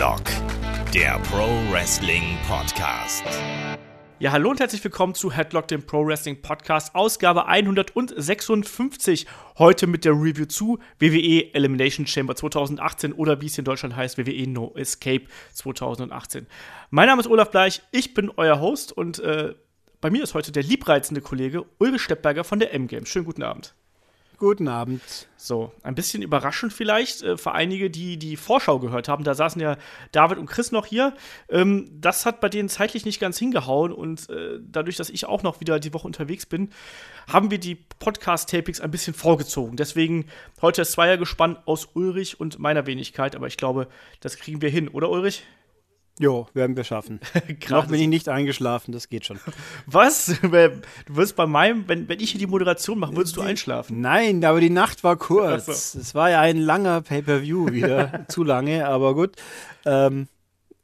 Headlock, der Pro Wrestling Podcast. Ja, hallo und herzlich willkommen zu Headlock, dem Pro Wrestling Podcast, Ausgabe 156. Heute mit der Review zu WWE Elimination Chamber 2018 oder wie es in Deutschland heißt, WWE No Escape 2018. Mein Name ist Olaf Bleich, ich bin euer Host und äh, bei mir ist heute der liebreizende Kollege Ulrich Steppberger von der M-Games. Schönen guten Abend. Guten Abend. So, ein bisschen überraschend vielleicht äh, für einige, die die Vorschau gehört haben. Da saßen ja David und Chris noch hier. Ähm, das hat bei denen zeitlich nicht ganz hingehauen und äh, dadurch, dass ich auch noch wieder die Woche unterwegs bin, haben wir die Podcast-Tapings ein bisschen vorgezogen. Deswegen heute das Zweiergespann aus Ulrich und meiner Wenigkeit, aber ich glaube, das kriegen wir hin, oder Ulrich? Jo, werden wir schaffen. Noch bin ich nicht eingeschlafen, das geht schon. Was? Du wirst bei meinem, wenn, wenn ich hier die Moderation mache, würdest du einschlafen? Nein, aber die Nacht war kurz. So. Es war ja ein langer Pay-Per-View wieder. Zu lange, aber gut. Ähm,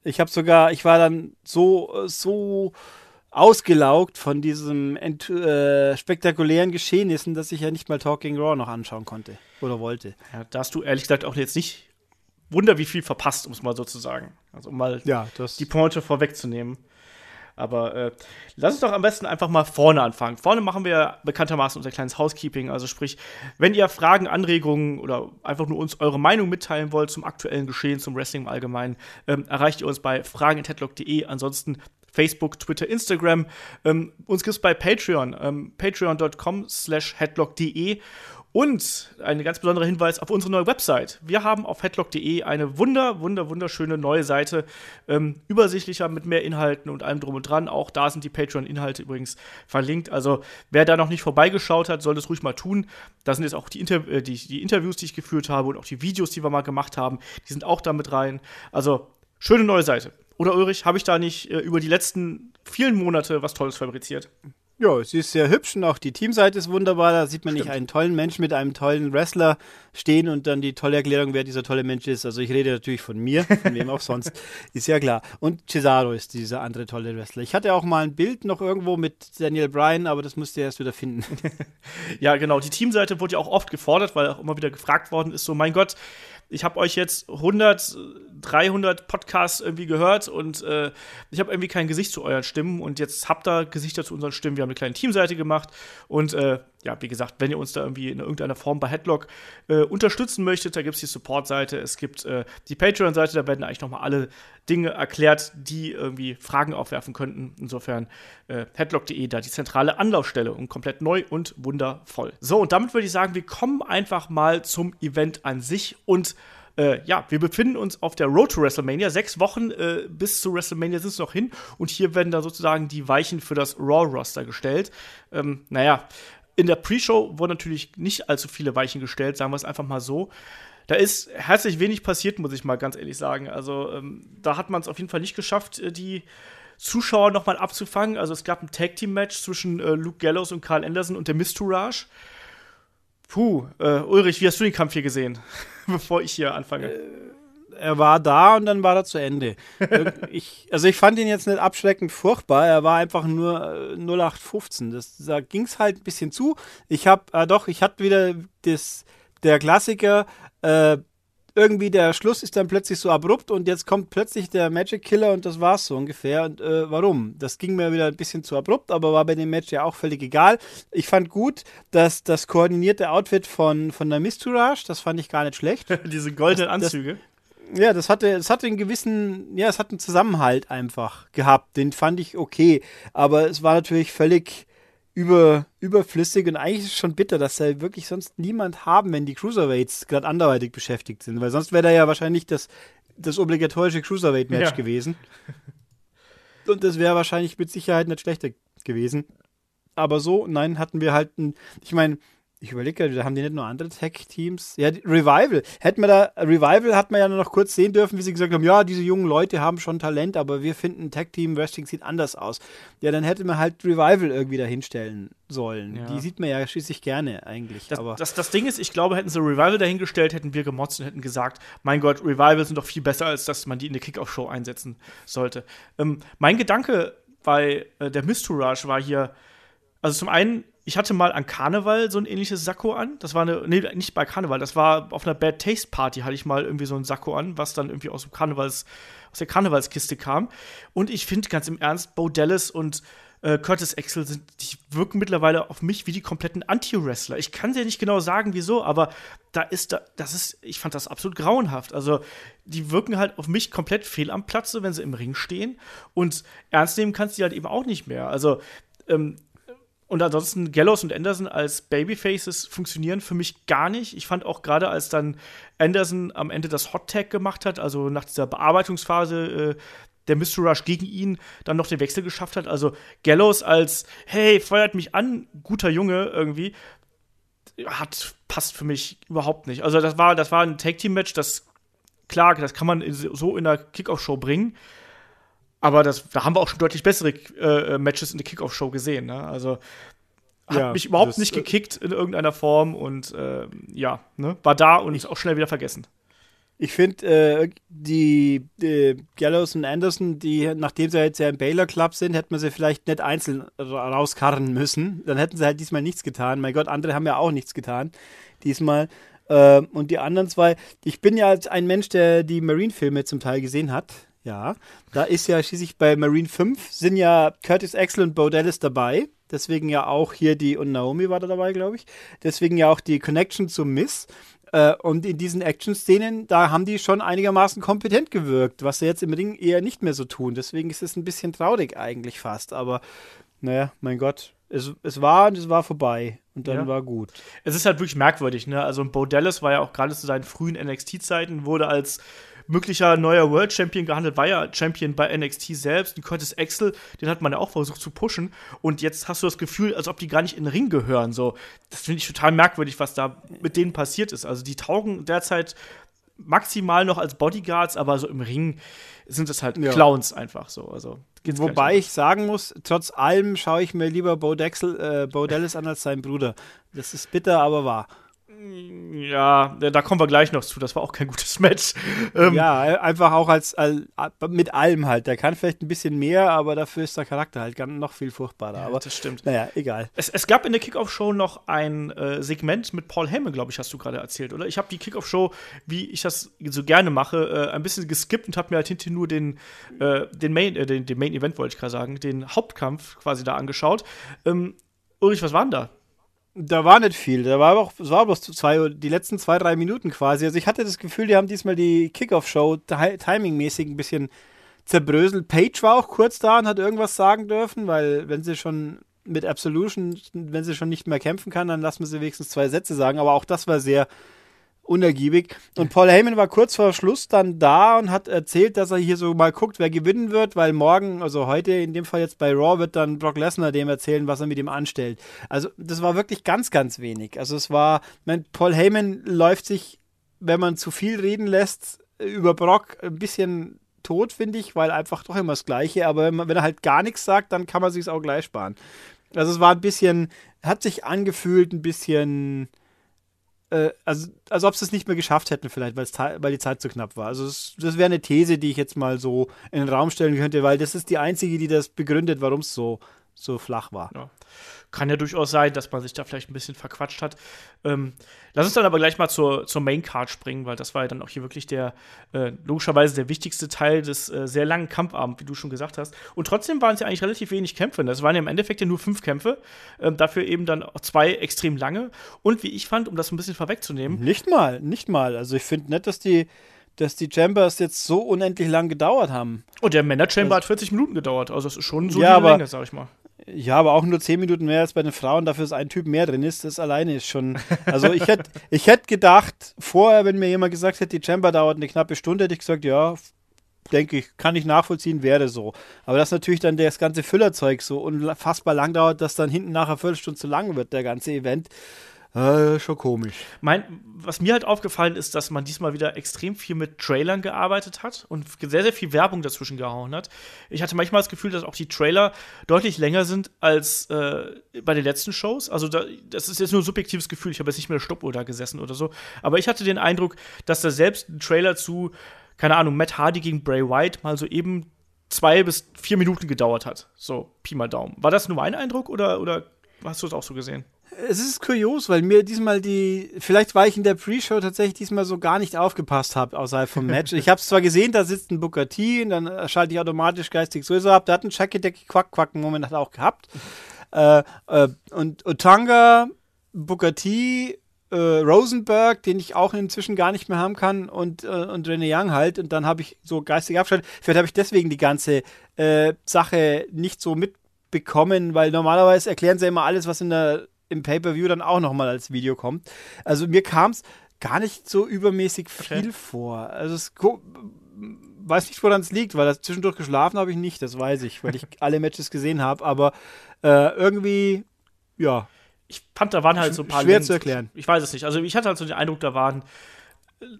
ich habe sogar, ich war dann so, so ausgelaugt von diesem äh, spektakulären Geschehnissen, dass ich ja nicht mal Talking Raw noch anschauen konnte oder wollte. Ja, da hast du ehrlich gesagt auch jetzt nicht Wunder, wie viel verpasst, um es mal so zu sagen. Also um mal ja, die Pointe vorwegzunehmen. Aber äh, lass uns doch am besten einfach mal vorne anfangen. Vorne machen wir bekanntermaßen unser kleines Housekeeping. Also sprich, wenn ihr Fragen, Anregungen oder einfach nur uns eure Meinung mitteilen wollt zum aktuellen Geschehen, zum Wrestling im Allgemeinen, ähm, erreicht ihr uns bei fragen.headlock.de. Ansonsten Facebook, Twitter, Instagram. Ähm, uns gibt es bei Patreon, ähm, patreon.com slash headlock.de und ein ganz besonderer Hinweis auf unsere neue Website. Wir haben auf headlock.de eine wunder, wunder, wunderschöne neue Seite. Ähm, übersichtlicher mit mehr Inhalten und allem drum und dran. Auch da sind die Patreon-Inhalte übrigens verlinkt. Also wer da noch nicht vorbeigeschaut hat, soll das ruhig mal tun. Da sind jetzt auch die, Inter äh, die, die Interviews, die ich geführt habe und auch die Videos, die wir mal gemacht haben. Die sind auch da mit rein. Also schöne neue Seite. Oder Ulrich, habe ich da nicht äh, über die letzten vielen Monate was Tolles fabriziert? Ja, sie ist sehr hübsch und auch die Teamseite ist wunderbar. Da sieht man Stimmt. nicht einen tollen Mensch mit einem tollen Wrestler stehen und dann die tolle Erklärung, wer dieser tolle Mensch ist. Also ich rede natürlich von mir, von wem auch sonst, ist ja klar. Und Cesaro ist dieser andere tolle Wrestler. Ich hatte auch mal ein Bild noch irgendwo mit Daniel Bryan, aber das musste ihr erst wieder finden. ja, genau. Die Teamseite wurde ja auch oft gefordert, weil auch immer wieder gefragt worden ist, so mein Gott, ich habe euch jetzt 100, 300 Podcasts irgendwie gehört und äh, ich habe irgendwie kein Gesicht zu euren Stimmen und jetzt habt ihr Gesichter zu unseren Stimmen. Wir haben eine kleine Teamseite gemacht und äh, ja, wie gesagt, wenn ihr uns da irgendwie in irgendeiner Form bei Headlock äh, unterstützen möchtet, da gibt es die Support-Seite, es gibt äh, die Patreon-Seite, da werden eigentlich nochmal alle Dinge erklärt, die irgendwie Fragen aufwerfen könnten. Insofern äh, headlock.de, da die zentrale Anlaufstelle und komplett neu und wundervoll. So, und damit würde ich sagen, wir kommen einfach mal zum Event an sich und äh, ja, wir befinden uns auf der Road to WrestleMania. Sechs Wochen äh, bis zu WrestleMania sind es noch hin. Und hier werden da sozusagen die Weichen für das Raw-Roster gestellt. Ähm, naja, in der Pre-Show wurden natürlich nicht allzu viele Weichen gestellt, sagen wir es einfach mal so. Da ist herzlich wenig passiert, muss ich mal ganz ehrlich sagen. Also ähm, da hat man es auf jeden Fall nicht geschafft, äh, die Zuschauer nochmal abzufangen. Also es gab ein Tag-Team-Match zwischen äh, Luke Gallows und Carl Anderson und der Mistourage. Puh, äh, Ulrich, wie hast du den Kampf hier gesehen, bevor ich hier anfange? Äh, er war da und dann war er zu Ende. ich, also ich fand ihn jetzt nicht abschreckend furchtbar, er war einfach nur äh, 0815. Das, da ging es halt ein bisschen zu. Ich habe, äh, doch, ich hatte wieder das, der Klassiker, äh, irgendwie der Schluss ist dann plötzlich so abrupt und jetzt kommt plötzlich der Magic Killer und das war's so ungefähr. Und äh, warum? Das ging mir wieder ein bisschen zu abrupt, aber war bei dem Match ja auch völlig egal. Ich fand gut, dass das koordinierte Outfit von, von der Mistourage, das fand ich gar nicht schlecht. Diese goldenen Anzüge. Das, ja, das hatte, es hatte einen gewissen, ja, es hat einen Zusammenhalt einfach gehabt. Den fand ich okay. Aber es war natürlich völlig über, überflüssig und eigentlich ist es schon bitter, dass da wirklich sonst niemand haben, wenn die Cruiserweights gerade anderweitig beschäftigt sind. Weil sonst wäre da ja wahrscheinlich das, das obligatorische Cruiserweight-Match ja. gewesen. Und das wäre wahrscheinlich mit Sicherheit nicht schlechter gewesen. Aber so, nein, hatten wir halt ein, ich meine, ich überlege da haben die nicht nur andere Tech-Teams? Ja, Revival. Hätten wir da, Revival hat man ja nur noch kurz sehen dürfen, wie sie gesagt haben, ja, diese jungen Leute haben schon Talent, aber wir finden Tech-Team-Wrestling sieht anders aus. Ja, dann hätte man halt Revival irgendwie da hinstellen sollen. Ja. Die sieht man ja schließlich gerne eigentlich. Das, aber das, das Ding ist, ich glaube, hätten sie Revival dahingestellt, hätten wir gemotzt und hätten gesagt, mein Gott, Revival sind doch viel besser, als dass man die in eine Kickoff-Show einsetzen sollte. Ähm, mein Gedanke bei äh, der Mistourage war hier, also zum einen ich hatte mal an Karneval so ein ähnliches Sakko an. Das war eine, nee, nicht bei Karneval, das war auf einer Bad Taste Party hatte ich mal irgendwie so ein Sakko an, was dann irgendwie aus dem Karnevals, aus der Karnevalskiste kam. Und ich finde ganz im Ernst, Bo Dallas und äh, Curtis Axel sind, die wirken mittlerweile auf mich wie die kompletten Anti-Wrestler. Ich kann dir nicht genau sagen, wieso, aber da ist da, das ist, ich fand das absolut grauenhaft. Also, die wirken halt auf mich komplett fehl am Platze, wenn sie im Ring stehen. Und ernst nehmen kannst du die halt eben auch nicht mehr. Also, ähm, und ansonsten Gallows und Anderson als Babyfaces funktionieren für mich gar nicht. Ich fand auch gerade, als dann Anderson am Ende das Hot Tag gemacht hat, also nach dieser Bearbeitungsphase, äh, der Mystery Rush gegen ihn dann noch den Wechsel geschafft hat. Also Gallows als, hey, feuert mich an, guter Junge irgendwie, hat, passt für mich überhaupt nicht. Also das war, das war ein Tag-Team-Match, das, klar, das kann man so in der Kickoff-Show bringen. Aber das, da haben wir auch schon deutlich bessere äh, Matches in der Kickoff-Show gesehen. Ne? Also hat ja, mich überhaupt das, nicht äh, gekickt in irgendeiner Form und äh, ja, ne? war da und ist auch schnell wieder vergessen. Ich finde, äh, die, die Gallows und Anderson, die, nachdem sie jetzt ja im Baylor Club sind, hätte man sie vielleicht nicht einzeln rauskarren müssen. Dann hätten sie halt diesmal nichts getan. Mein Gott, andere haben ja auch nichts getan. Diesmal. Äh, und die anderen zwei, ich bin ja als ein Mensch, der die Marine-Filme zum Teil gesehen hat. Ja, da ist ja schließlich bei Marine 5 sind ja Curtis Axel und Bo Dallas dabei. Deswegen ja auch hier die, und Naomi war da dabei, glaube ich. Deswegen ja auch die Connection zu Miss. Äh, und in diesen Action-Szenen, da haben die schon einigermaßen kompetent gewirkt, was sie jetzt im Ring eher nicht mehr so tun. Deswegen ist es ein bisschen traurig eigentlich fast. Aber naja, mein Gott, es, es war und es war vorbei. Und dann ja. war gut. Es ist halt wirklich merkwürdig, ne? Also Bo Dallas war ja auch gerade zu seinen frühen NXT-Zeiten, wurde als möglicher neuer World Champion gehandelt, war ja Champion bei NXT selbst. Und Curtis Axel, den hat man ja auch versucht zu pushen. Und jetzt hast du das Gefühl, als ob die gar nicht in den Ring gehören. So, das finde ich total merkwürdig, was da mit denen passiert ist. Also die taugen derzeit maximal noch als Bodyguards, aber so im Ring sind es halt ja. Clowns einfach so. Also Wobei ich sagen muss, trotz allem schaue ich mir lieber Bo, Dexel, äh, Bo Dallas an als seinen Bruder. Das ist bitter, aber wahr. Ja, da kommen wir gleich noch zu. Das war auch kein gutes Match. Ähm, ja, einfach auch als, als, mit allem halt. Der kann vielleicht ein bisschen mehr, aber dafür ist der Charakter halt noch viel furchtbarer. Ja, aber das stimmt. Naja, egal. Es, es gab in der Kickoff-Show noch ein äh, Segment mit Paul Heyman, glaube ich, hast du gerade erzählt, oder? Ich habe die Kickoff-Show, wie ich das so gerne mache, äh, ein bisschen geskippt und habe mir halt hinterher nur den, äh, den, Main, äh, den, den Main Event, wollte ich gerade sagen, den Hauptkampf quasi da angeschaut. Ähm, Ulrich, was waren da? Da war nicht viel. Da war auch, es war bloß zwei, die letzten zwei, drei Minuten quasi. Also ich hatte das Gefühl, die haben diesmal die Kickoff-Show timingmäßig ein bisschen zerbröselt. Page war auch kurz da und hat irgendwas sagen dürfen, weil wenn sie schon mit Absolution, wenn sie schon nicht mehr kämpfen kann, dann lassen wir sie wenigstens zwei Sätze sagen. Aber auch das war sehr unergiebig. Und Paul Heyman war kurz vor Schluss dann da und hat erzählt, dass er hier so mal guckt, wer gewinnen wird, weil morgen, also heute in dem Fall jetzt bei Raw, wird dann Brock Lesnar dem erzählen, was er mit ihm anstellt. Also das war wirklich ganz, ganz wenig. Also es war, mein, Paul Heyman läuft sich, wenn man zu viel reden lässt, über Brock ein bisschen tot, finde ich, weil einfach doch immer das Gleiche. Aber wenn, man, wenn er halt gar nichts sagt, dann kann man sich auch gleich sparen. Also es war ein bisschen, hat sich angefühlt, ein bisschen äh, also als ob sie es nicht mehr geschafft hätten, vielleicht, weil die Zeit zu knapp war. Also das, das wäre eine These, die ich jetzt mal so in den Raum stellen könnte, weil das ist die einzige, die das begründet, warum es so, so flach war. Ja kann ja durchaus sein, dass man sich da vielleicht ein bisschen verquatscht hat. Ähm, lass uns dann aber gleich mal zur, zur Main Card springen, weil das war ja dann auch hier wirklich der, äh, logischerweise der wichtigste Teil des äh, sehr langen Kampfabends, wie du schon gesagt hast. Und trotzdem waren es ja eigentlich relativ wenig Kämpfe. Das waren ja im Endeffekt ja nur fünf Kämpfe, äh, dafür eben dann auch zwei extrem lange. Und wie ich fand, um das ein bisschen vorwegzunehmen. Nicht mal, nicht mal. Also ich finde nicht, dass die dass die Chambers jetzt so unendlich lang gedauert haben. Und oh, der Männer-Chamber also, hat 40 Minuten gedauert. Also das ist schon so ja, eine Länge, sag ich mal. Ja, aber auch nur 10 Minuten mehr als bei den Frauen, dafür ist ein Typ mehr drin ist, das alleine ist schon. Also ich hätte ich hätt gedacht, vorher, wenn mir jemand gesagt hätte, die Chamber dauert eine knappe Stunde, hätte ich gesagt, ja, denke ich, kann ich nachvollziehen, wäre so. Aber dass natürlich dann das ganze Füllerzeug so unfassbar lang dauert, dass dann hinten nachher Viertelstunde zu lang wird, der ganze Event. Äh, schon komisch. Mein, was mir halt aufgefallen ist, dass man diesmal wieder extrem viel mit Trailern gearbeitet hat und sehr, sehr viel Werbung dazwischen gehauen hat. Ich hatte manchmal das Gefühl, dass auch die Trailer deutlich länger sind als äh, bei den letzten Shows. Also, da, das ist jetzt nur ein subjektives Gefühl. Ich habe jetzt nicht mehr Stoppuhr da gesessen oder so. Aber ich hatte den Eindruck, dass da selbst ein Trailer zu, keine Ahnung, Matt Hardy gegen Bray White mal so eben zwei bis vier Minuten gedauert hat. So, Pi mal Daumen. War das nur mein Eindruck oder, oder hast du es auch so gesehen? Es ist kurios, weil mir diesmal die, vielleicht weil ich in der Pre-Show tatsächlich diesmal so gar nicht aufgepasst habe, außerhalb vom Match. ich habe es zwar gesehen, da sitzt ein Booker T und dann schalte ich automatisch geistig sowieso ab. Der hat einen Check-Deck quack quack Moment hat auch gehabt. Äh, äh, und Otanga, Booker T, äh, Rosenberg, den ich auch inzwischen gar nicht mehr haben kann, und, äh, und Rene Young halt. Und dann habe ich so geistig abgeschaltet. Vielleicht habe ich deswegen die ganze äh, Sache nicht so mitbekommen, weil normalerweise erklären sie immer alles, was in der im Pay-Per-View dann auch nochmal als Video kommt. Also mir kam es gar nicht so übermäßig viel okay. vor. Also es weiß nicht, woran es liegt, weil das zwischendurch geschlafen habe ich nicht, das weiß ich, weil ich alle Matches gesehen habe, aber äh, irgendwie, ja. Ich fand, da waren halt so ein paar. Schwer Links. zu erklären. Ich weiß es nicht. Also ich hatte halt so den Eindruck, da waren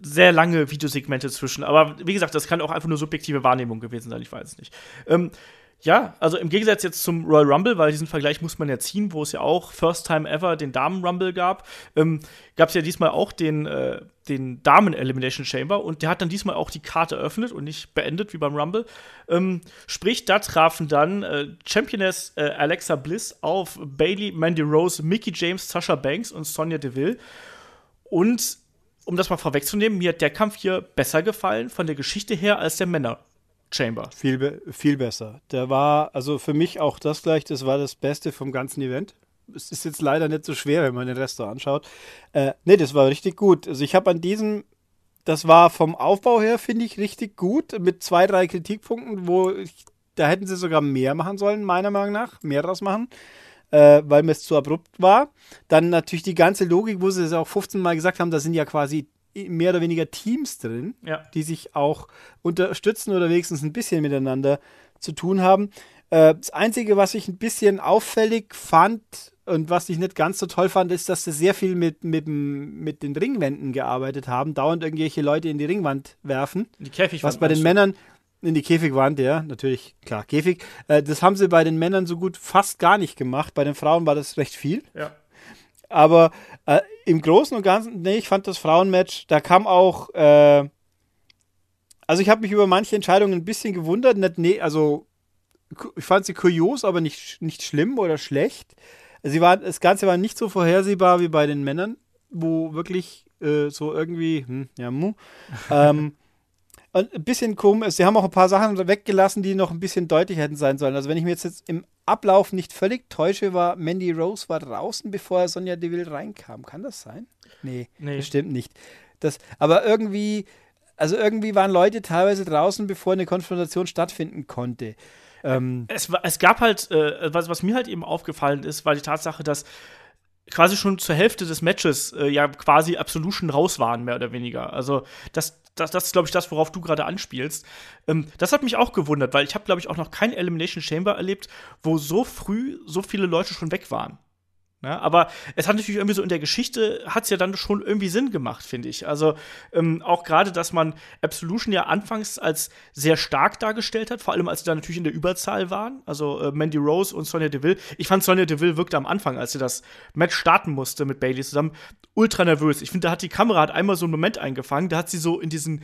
sehr lange Videosegmente zwischen. Aber wie gesagt, das kann auch einfach nur subjektive Wahrnehmung gewesen sein, ich weiß es nicht. Ähm, ja, also im Gegensatz jetzt zum Royal Rumble, weil diesen Vergleich muss man ja ziehen, wo es ja auch First Time Ever den Damen Rumble gab, ähm, gab es ja diesmal auch den, äh, den Damen Elimination Chamber und der hat dann diesmal auch die Karte eröffnet und nicht beendet wie beim Rumble. Ähm, sprich, da trafen dann äh, Championess äh, Alexa Bliss auf Bailey, Mandy Rose, Mickey James, Sasha Banks und Sonya Deville. Und um das mal vorwegzunehmen, mir hat der Kampf hier besser gefallen von der Geschichte her als der Männer Chamber. Viel, viel besser. Der war, also für mich auch das gleich, das war das Beste vom ganzen Event. Es ist jetzt leider nicht so schwer, wenn man den Rest so anschaut. Äh, ne, das war richtig gut. Also ich habe an diesem, das war vom Aufbau her, finde ich, richtig gut, mit zwei, drei Kritikpunkten, wo ich, da hätten sie sogar mehr machen sollen, meiner Meinung nach, mehr draus machen. Äh, weil mir es zu abrupt war. Dann natürlich die ganze Logik, wo sie es auch 15 Mal gesagt haben, da sind ja quasi mehr oder weniger Teams drin, ja. die sich auch unterstützen oder wenigstens ein bisschen miteinander zu tun haben. Äh, das Einzige, was ich ein bisschen auffällig fand und was ich nicht ganz so toll fand, ist, dass sie sehr viel mit, mit, mit den Ringwänden gearbeitet haben, dauernd irgendwelche Leute in die Ringwand werfen. Die Käfigwand. Was bei den Männern in die Käfigwand, ja, natürlich, klar, Käfig. Äh, das haben sie bei den Männern so gut fast gar nicht gemacht. Bei den Frauen war das recht viel. Ja. Aber äh, im Großen und Ganzen, nee, ich fand das Frauenmatch, da kam auch, äh, also ich habe mich über manche Entscheidungen ein bisschen gewundert. Nicht, nee, also ich fand sie kurios, aber nicht, nicht schlimm oder schlecht. Sie war, das Ganze war nicht so vorhersehbar wie bei den Männern, wo wirklich äh, so irgendwie, hm, ja, mu. ähm, ein bisschen komisch. Sie haben auch ein paar Sachen weggelassen, die noch ein bisschen deutlicher hätten sein sollen. Also wenn ich mir jetzt, jetzt im Ablauf nicht völlig täusche, war Mandy Rose war draußen, bevor Sonja Deville reinkam. Kann das sein? Nee, nee. bestimmt nicht. Das, aber irgendwie, also irgendwie waren Leute teilweise draußen, bevor eine Konfrontation stattfinden konnte. Ähm, es, es, gab halt, äh, was, was mir halt eben aufgefallen ist, war die Tatsache, dass quasi schon zur Hälfte des Matches äh, ja quasi Absolution raus waren, mehr oder weniger. Also das, das, das ist, glaube ich, das, worauf du gerade anspielst. Ähm, das hat mich auch gewundert, weil ich habe, glaube ich, auch noch kein Elimination Chamber erlebt, wo so früh so viele Leute schon weg waren. Ja, aber es hat natürlich irgendwie so in der Geschichte, hat es ja dann schon irgendwie Sinn gemacht, finde ich. Also ähm, auch gerade, dass man Absolution ja anfangs als sehr stark dargestellt hat, vor allem als sie da natürlich in der Überzahl waren. Also äh, Mandy Rose und Sonja Deville. Ich fand, Sonja Deville wirkte am Anfang, als sie das Match starten musste mit Bailey zusammen, ultra nervös. Ich finde, da hat die Kamera hat einmal so einen Moment eingefangen, da hat sie so in diesen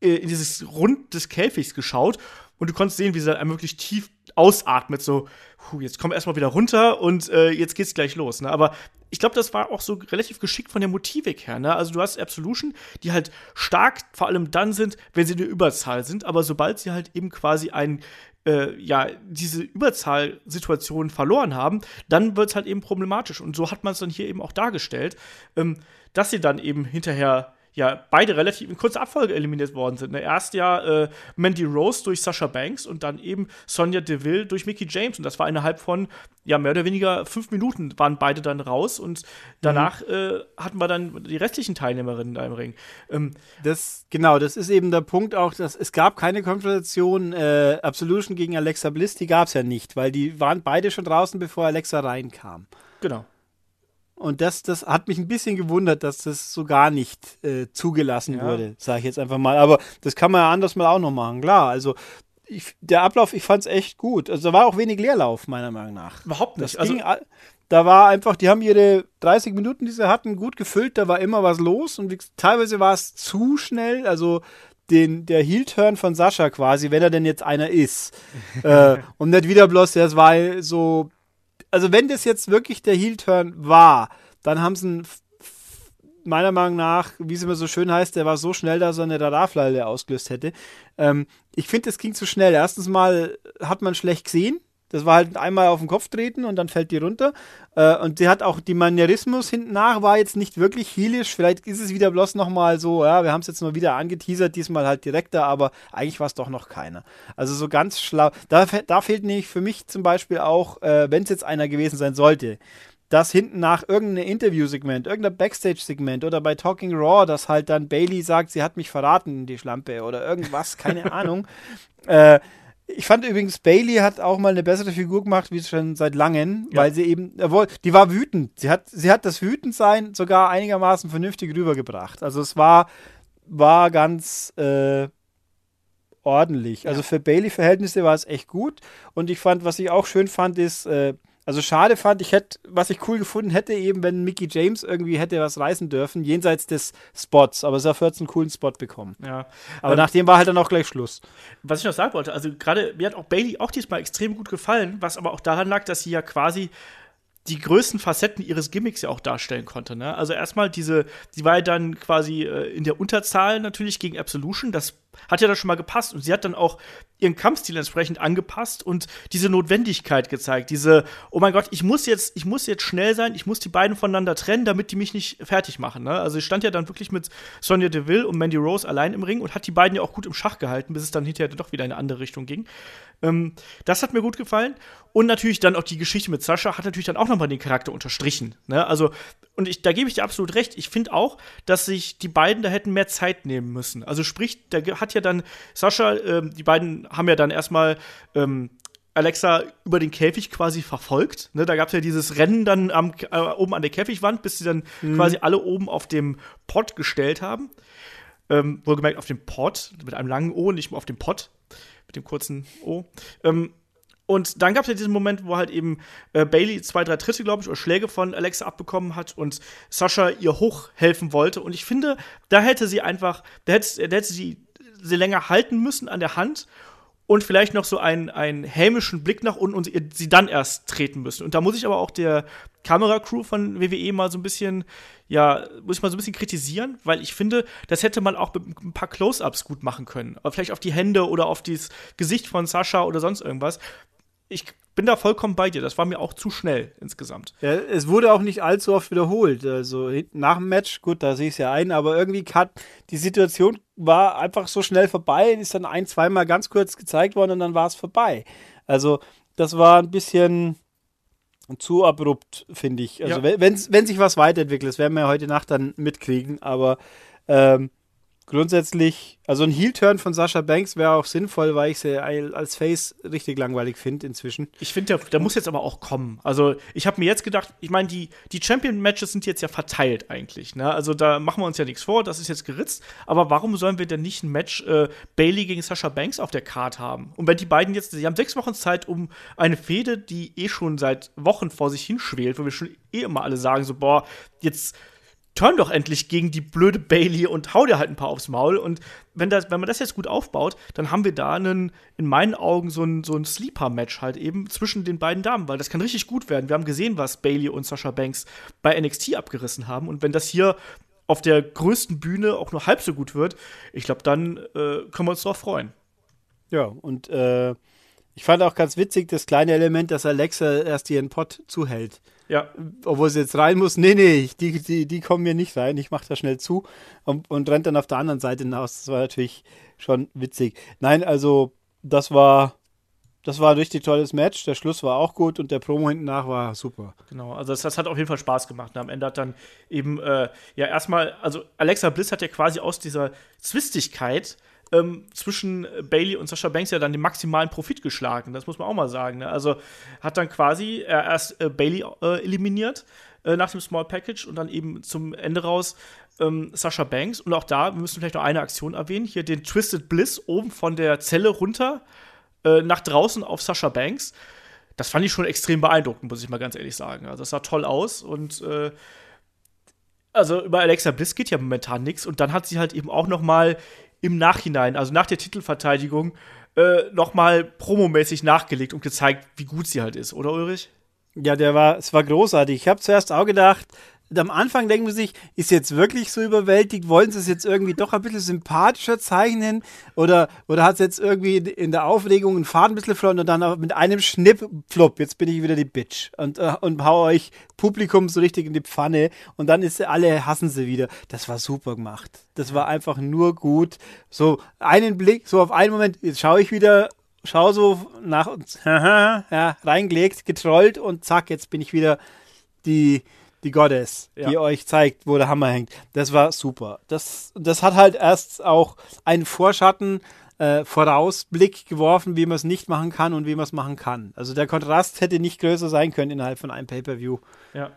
äh, in dieses Rund des Käfigs geschaut und du konntest sehen, wie sie dann wirklich tief ausatmet, so, puh, jetzt komm erstmal wieder runter und äh, jetzt geht's gleich los. Ne? Aber ich glaube, das war auch so relativ geschickt von der Motivik her. Ne? Also du hast Absolution, die halt stark vor allem dann sind, wenn sie in der Überzahl sind, aber sobald sie halt eben quasi ein äh, ja, diese Überzahlsituation verloren haben, dann wird es halt eben problematisch. Und so hat man es dann hier eben auch dargestellt, ähm, dass sie dann eben hinterher ja beide relativ in kurzer Abfolge eliminiert worden sind. Ne? Erst ja äh, Mandy Rose durch Sasha Banks und dann eben Sonja Deville durch Mickey James. Und das war innerhalb von, ja, mehr oder weniger fünf Minuten waren beide dann raus und danach mhm. äh, hatten wir dann die restlichen Teilnehmerinnen da im Ring. Ähm, das, genau, das ist eben der Punkt auch, dass es gab keine Konfrontation äh, Absolution gegen Alexa Bliss, die gab es ja nicht, weil die waren beide schon draußen, bevor Alexa reinkam. Genau. Und das, das hat mich ein bisschen gewundert, dass das so gar nicht äh, zugelassen ja. wurde, sage ich jetzt einfach mal. Aber das kann man ja anders mal auch noch machen, klar. Also ich, der Ablauf, ich fand es echt gut. Also da war auch wenig Leerlauf, meiner Meinung nach. Überhaupt nicht. Das ging, also, da war einfach, die haben ihre 30 Minuten, die sie hatten, gut gefüllt, da war immer was los und teilweise war es zu schnell, also den, der Heel-Turn von Sascha quasi, wenn er denn jetzt einer ist. äh, und nicht wieder bloß, das war so also wenn das jetzt wirklich der Heel-Turn war, dann haben sie meiner Meinung nach, wie es immer so schön heißt, der war so schnell, dass er eine Radarflalle ausgelöst hätte. Ähm, ich finde, das ging zu schnell. Erstens mal hat man schlecht gesehen. Das war halt einmal auf den Kopf treten und dann fällt die runter. Äh, und sie hat auch die Manierismus hinten nach, war jetzt nicht wirklich heelisch. Vielleicht ist es wieder bloß nochmal so, ja, wir haben es jetzt nur wieder angeteasert, diesmal halt direkter, aber eigentlich war es doch noch keiner. Also so ganz schlau. Da, da fehlt nämlich für mich zum Beispiel auch, äh, wenn es jetzt einer gewesen sein sollte, dass hinten nach irgendein Interviewsegment, irgendein Backstage-Segment oder bei Talking Raw, dass halt dann Bailey sagt, sie hat mich verraten, die Schlampe oder irgendwas, keine Ahnung. Äh, ich fand übrigens, Bailey hat auch mal eine bessere Figur gemacht, wie schon seit langem, ja. weil sie eben, obwohl, die war wütend. Sie hat, sie hat das Wütendsein sogar einigermaßen vernünftig rübergebracht. Also es war, war ganz äh, ordentlich. Ja. Also für Bailey-Verhältnisse war es echt gut. Und ich fand, was ich auch schön fand, ist, äh, also schade fand, ich hätte, was ich cool gefunden hätte, eben, wenn Mickey James irgendwie hätte was reißen dürfen, jenseits des Spots. Aber es hat jetzt einen coolen Spot bekommen. Ja. Aber ähm, nach dem war halt dann auch gleich Schluss. Was ich noch sagen wollte, also gerade mir hat auch Bailey auch diesmal extrem gut gefallen, was aber auch daran lag, dass sie ja quasi die größten Facetten ihres Gimmicks ja auch darstellen konnte. Ne? Also erstmal diese, sie war ja dann quasi äh, in der Unterzahl natürlich gegen Absolution. Das hat ja da schon mal gepasst und sie hat dann auch ihren Kampfstil entsprechend angepasst und diese Notwendigkeit gezeigt. Diese, oh mein Gott, ich muss jetzt, ich muss jetzt schnell sein, ich muss die beiden voneinander trennen, damit die mich nicht fertig machen. Ne? Also sie stand ja dann wirklich mit Sonja Deville und Mandy Rose allein im Ring und hat die beiden ja auch gut im Schach gehalten, bis es dann hinterher doch wieder in eine andere Richtung ging. Ähm, das hat mir gut gefallen. Und natürlich dann auch die Geschichte mit Sascha hat natürlich dann auch nochmal den Charakter unterstrichen. Ne? Also, und ich, da gebe ich dir absolut recht. Ich finde auch, dass sich die beiden da hätten mehr Zeit nehmen müssen. Also sprich, da hat ja dann Sascha, ähm, die beiden haben ja dann erstmal ähm, Alexa über den Käfig quasi verfolgt. Ne, da gab es ja dieses Rennen dann am, äh, oben an der Käfigwand, bis sie dann mhm. quasi alle oben auf dem Pod gestellt haben. Ähm, wohlgemerkt auf dem Pod, mit einem langen O, nicht mehr auf dem Pod, mit dem kurzen O. Ähm, und dann gab es ja diesen Moment, wo halt eben äh, Bailey zwei, drei Tritte, glaube ich, oder Schläge von Alexa abbekommen hat und Sascha ihr hochhelfen wollte. Und ich finde, da hätte sie einfach, da hätte, da hätte sie sie länger halten müssen an der Hand und vielleicht noch so einen, einen hämischen Blick nach unten und sie dann erst treten müssen. Und da muss ich aber auch der Kameracrew von WWE mal so ein bisschen, ja, muss ich mal so ein bisschen kritisieren, weil ich finde, das hätte man auch mit ein paar Close-Ups gut machen können. Aber vielleicht auf die Hände oder auf das Gesicht von Sascha oder sonst irgendwas ich bin da vollkommen bei dir. Das war mir auch zu schnell insgesamt. Ja, es wurde auch nicht allzu oft wiederholt. Also nach dem Match, gut, da sehe ich es ja ein, aber irgendwie hat die Situation war einfach so schnell vorbei, ist dann ein, zweimal ganz kurz gezeigt worden und dann war es vorbei. Also das war ein bisschen zu abrupt, finde ich. Also ja. wenn, wenn sich was weiterentwickelt, das werden wir ja heute Nacht dann mitkriegen, aber ähm, grundsätzlich, also ein Heel-Turn von Sascha Banks wäre auch sinnvoll, weil ich sie als Face richtig langweilig finde inzwischen. Ich finde, der, der, muss jetzt aber auch kommen. Also, ich habe mir jetzt gedacht, ich meine, die, die Champion-Matches sind jetzt ja verteilt eigentlich. Ne? Also, da machen wir uns ja nichts vor, das ist jetzt geritzt. Aber warum sollen wir denn nicht ein Match äh, Bailey gegen Sascha Banks auf der Card haben? Und wenn die beiden jetzt, sie haben sechs Wochen Zeit, um eine Fehde, die eh schon seit Wochen vor sich hinschwelt, wo wir schon eh immer alle sagen, so, boah, jetzt turn doch endlich gegen die blöde Bailey und hau dir halt ein paar aufs Maul. Und wenn, das, wenn man das jetzt gut aufbaut, dann haben wir da einen, in meinen Augen so ein, so ein Sleeper-Match halt eben zwischen den beiden Damen, weil das kann richtig gut werden. Wir haben gesehen, was Bailey und Sasha Banks bei NXT abgerissen haben. Und wenn das hier auf der größten Bühne auch nur halb so gut wird, ich glaube, dann äh, können wir uns darauf freuen. Ja, und äh, ich fand auch ganz witzig das kleine Element, dass Alexa erst ihren Pott zuhält. Ja. Obwohl sie jetzt rein muss. Nee, nee, die, die, die kommen mir nicht rein. Ich mache da schnell zu und, und rennt dann auf der anderen Seite hinaus. Das war natürlich schon witzig. Nein, also das war, das war ein richtig tolles Match. Der Schluss war auch gut und der Promo hinten nach war super. Genau, also das, das hat auf jeden Fall Spaß gemacht. Und am Ende hat dann eben, äh, ja, erstmal, also Alexa Bliss hat ja quasi aus dieser Zwistigkeit ähm, zwischen Bailey und Sascha Banks ja dann den maximalen Profit geschlagen. Das muss man auch mal sagen. Ne? Also hat dann quasi äh, erst äh, Bailey äh, eliminiert äh, nach dem Small Package und dann eben zum Ende raus ähm, Sascha Banks. Und auch da, wir müssen vielleicht noch eine Aktion erwähnen: hier den Twisted Bliss oben von der Zelle runter äh, nach draußen auf Sascha Banks. Das fand ich schon extrem beeindruckend, muss ich mal ganz ehrlich sagen. Also, das sah toll aus und äh, also über Alexa Bliss geht ja momentan nichts und dann hat sie halt eben auch noch mal im Nachhinein, also nach der Titelverteidigung, äh, nochmal promomäßig nachgelegt und gezeigt, wie gut sie halt ist, oder Ulrich? Ja, der war, es war großartig. Ich habe zuerst auch gedacht, am Anfang denken wir sich, ist jetzt wirklich so überwältigt? Wollen sie es jetzt irgendwie doch ein bisschen sympathischer zeichnen? Oder, oder hat es jetzt irgendwie in der Aufregung einen Faden ein bisschen verloren und dann mit einem Schnipp, flupp, jetzt bin ich wieder die Bitch und, äh, und hau euch Publikum so richtig in die Pfanne und dann ist alle hassen sie wieder. Das war super gemacht. Das war einfach nur gut. So einen Blick, so auf einen Moment, jetzt schaue ich wieder schau so nach uns, ja, reingelegt, getrollt und zack, jetzt bin ich wieder die, die Goddess, ja. die euch zeigt, wo der Hammer hängt. Das war super. Das, das hat halt erst auch einen Vorschatten, äh, Vorausblick geworfen, wie man es nicht machen kann und wie man es machen kann. Also der Kontrast hätte nicht größer sein können innerhalb von einem Pay-Per-View. Ja.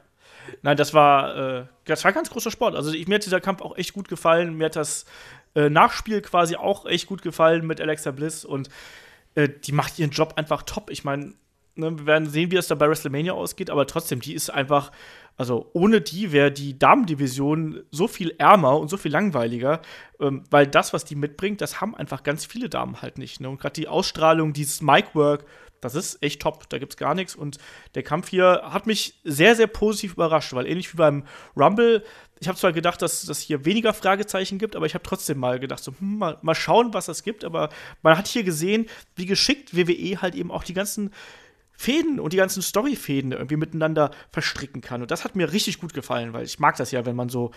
Nein, das war, äh, das war ganz großer Sport. Also ich, mir hat dieser Kampf auch echt gut gefallen. Mir hat das äh, Nachspiel quasi auch echt gut gefallen mit Alexa Bliss und äh, die macht ihren Job einfach top. Ich meine, ne, wir werden sehen, wie es da bei WrestleMania ausgeht, aber trotzdem, die ist einfach also ohne die wäre die Damendivision so viel ärmer und so viel langweiliger, ähm, weil das, was die mitbringt, das haben einfach ganz viele Damen halt nicht. Ne? Und gerade die Ausstrahlung, dieses Mic-Work, das ist echt top. Da gibt's gar nichts. Und der Kampf hier hat mich sehr, sehr positiv überrascht, weil ähnlich wie beim Rumble, ich habe zwar gedacht, dass es hier weniger Fragezeichen gibt, aber ich habe trotzdem mal gedacht, so, hm, mal, mal schauen, was das gibt. Aber man hat hier gesehen, wie geschickt WWE halt eben auch die ganzen Fäden und die ganzen Storyfäden irgendwie miteinander verstricken kann. Und das hat mir richtig gut gefallen, weil ich mag das ja, wenn man so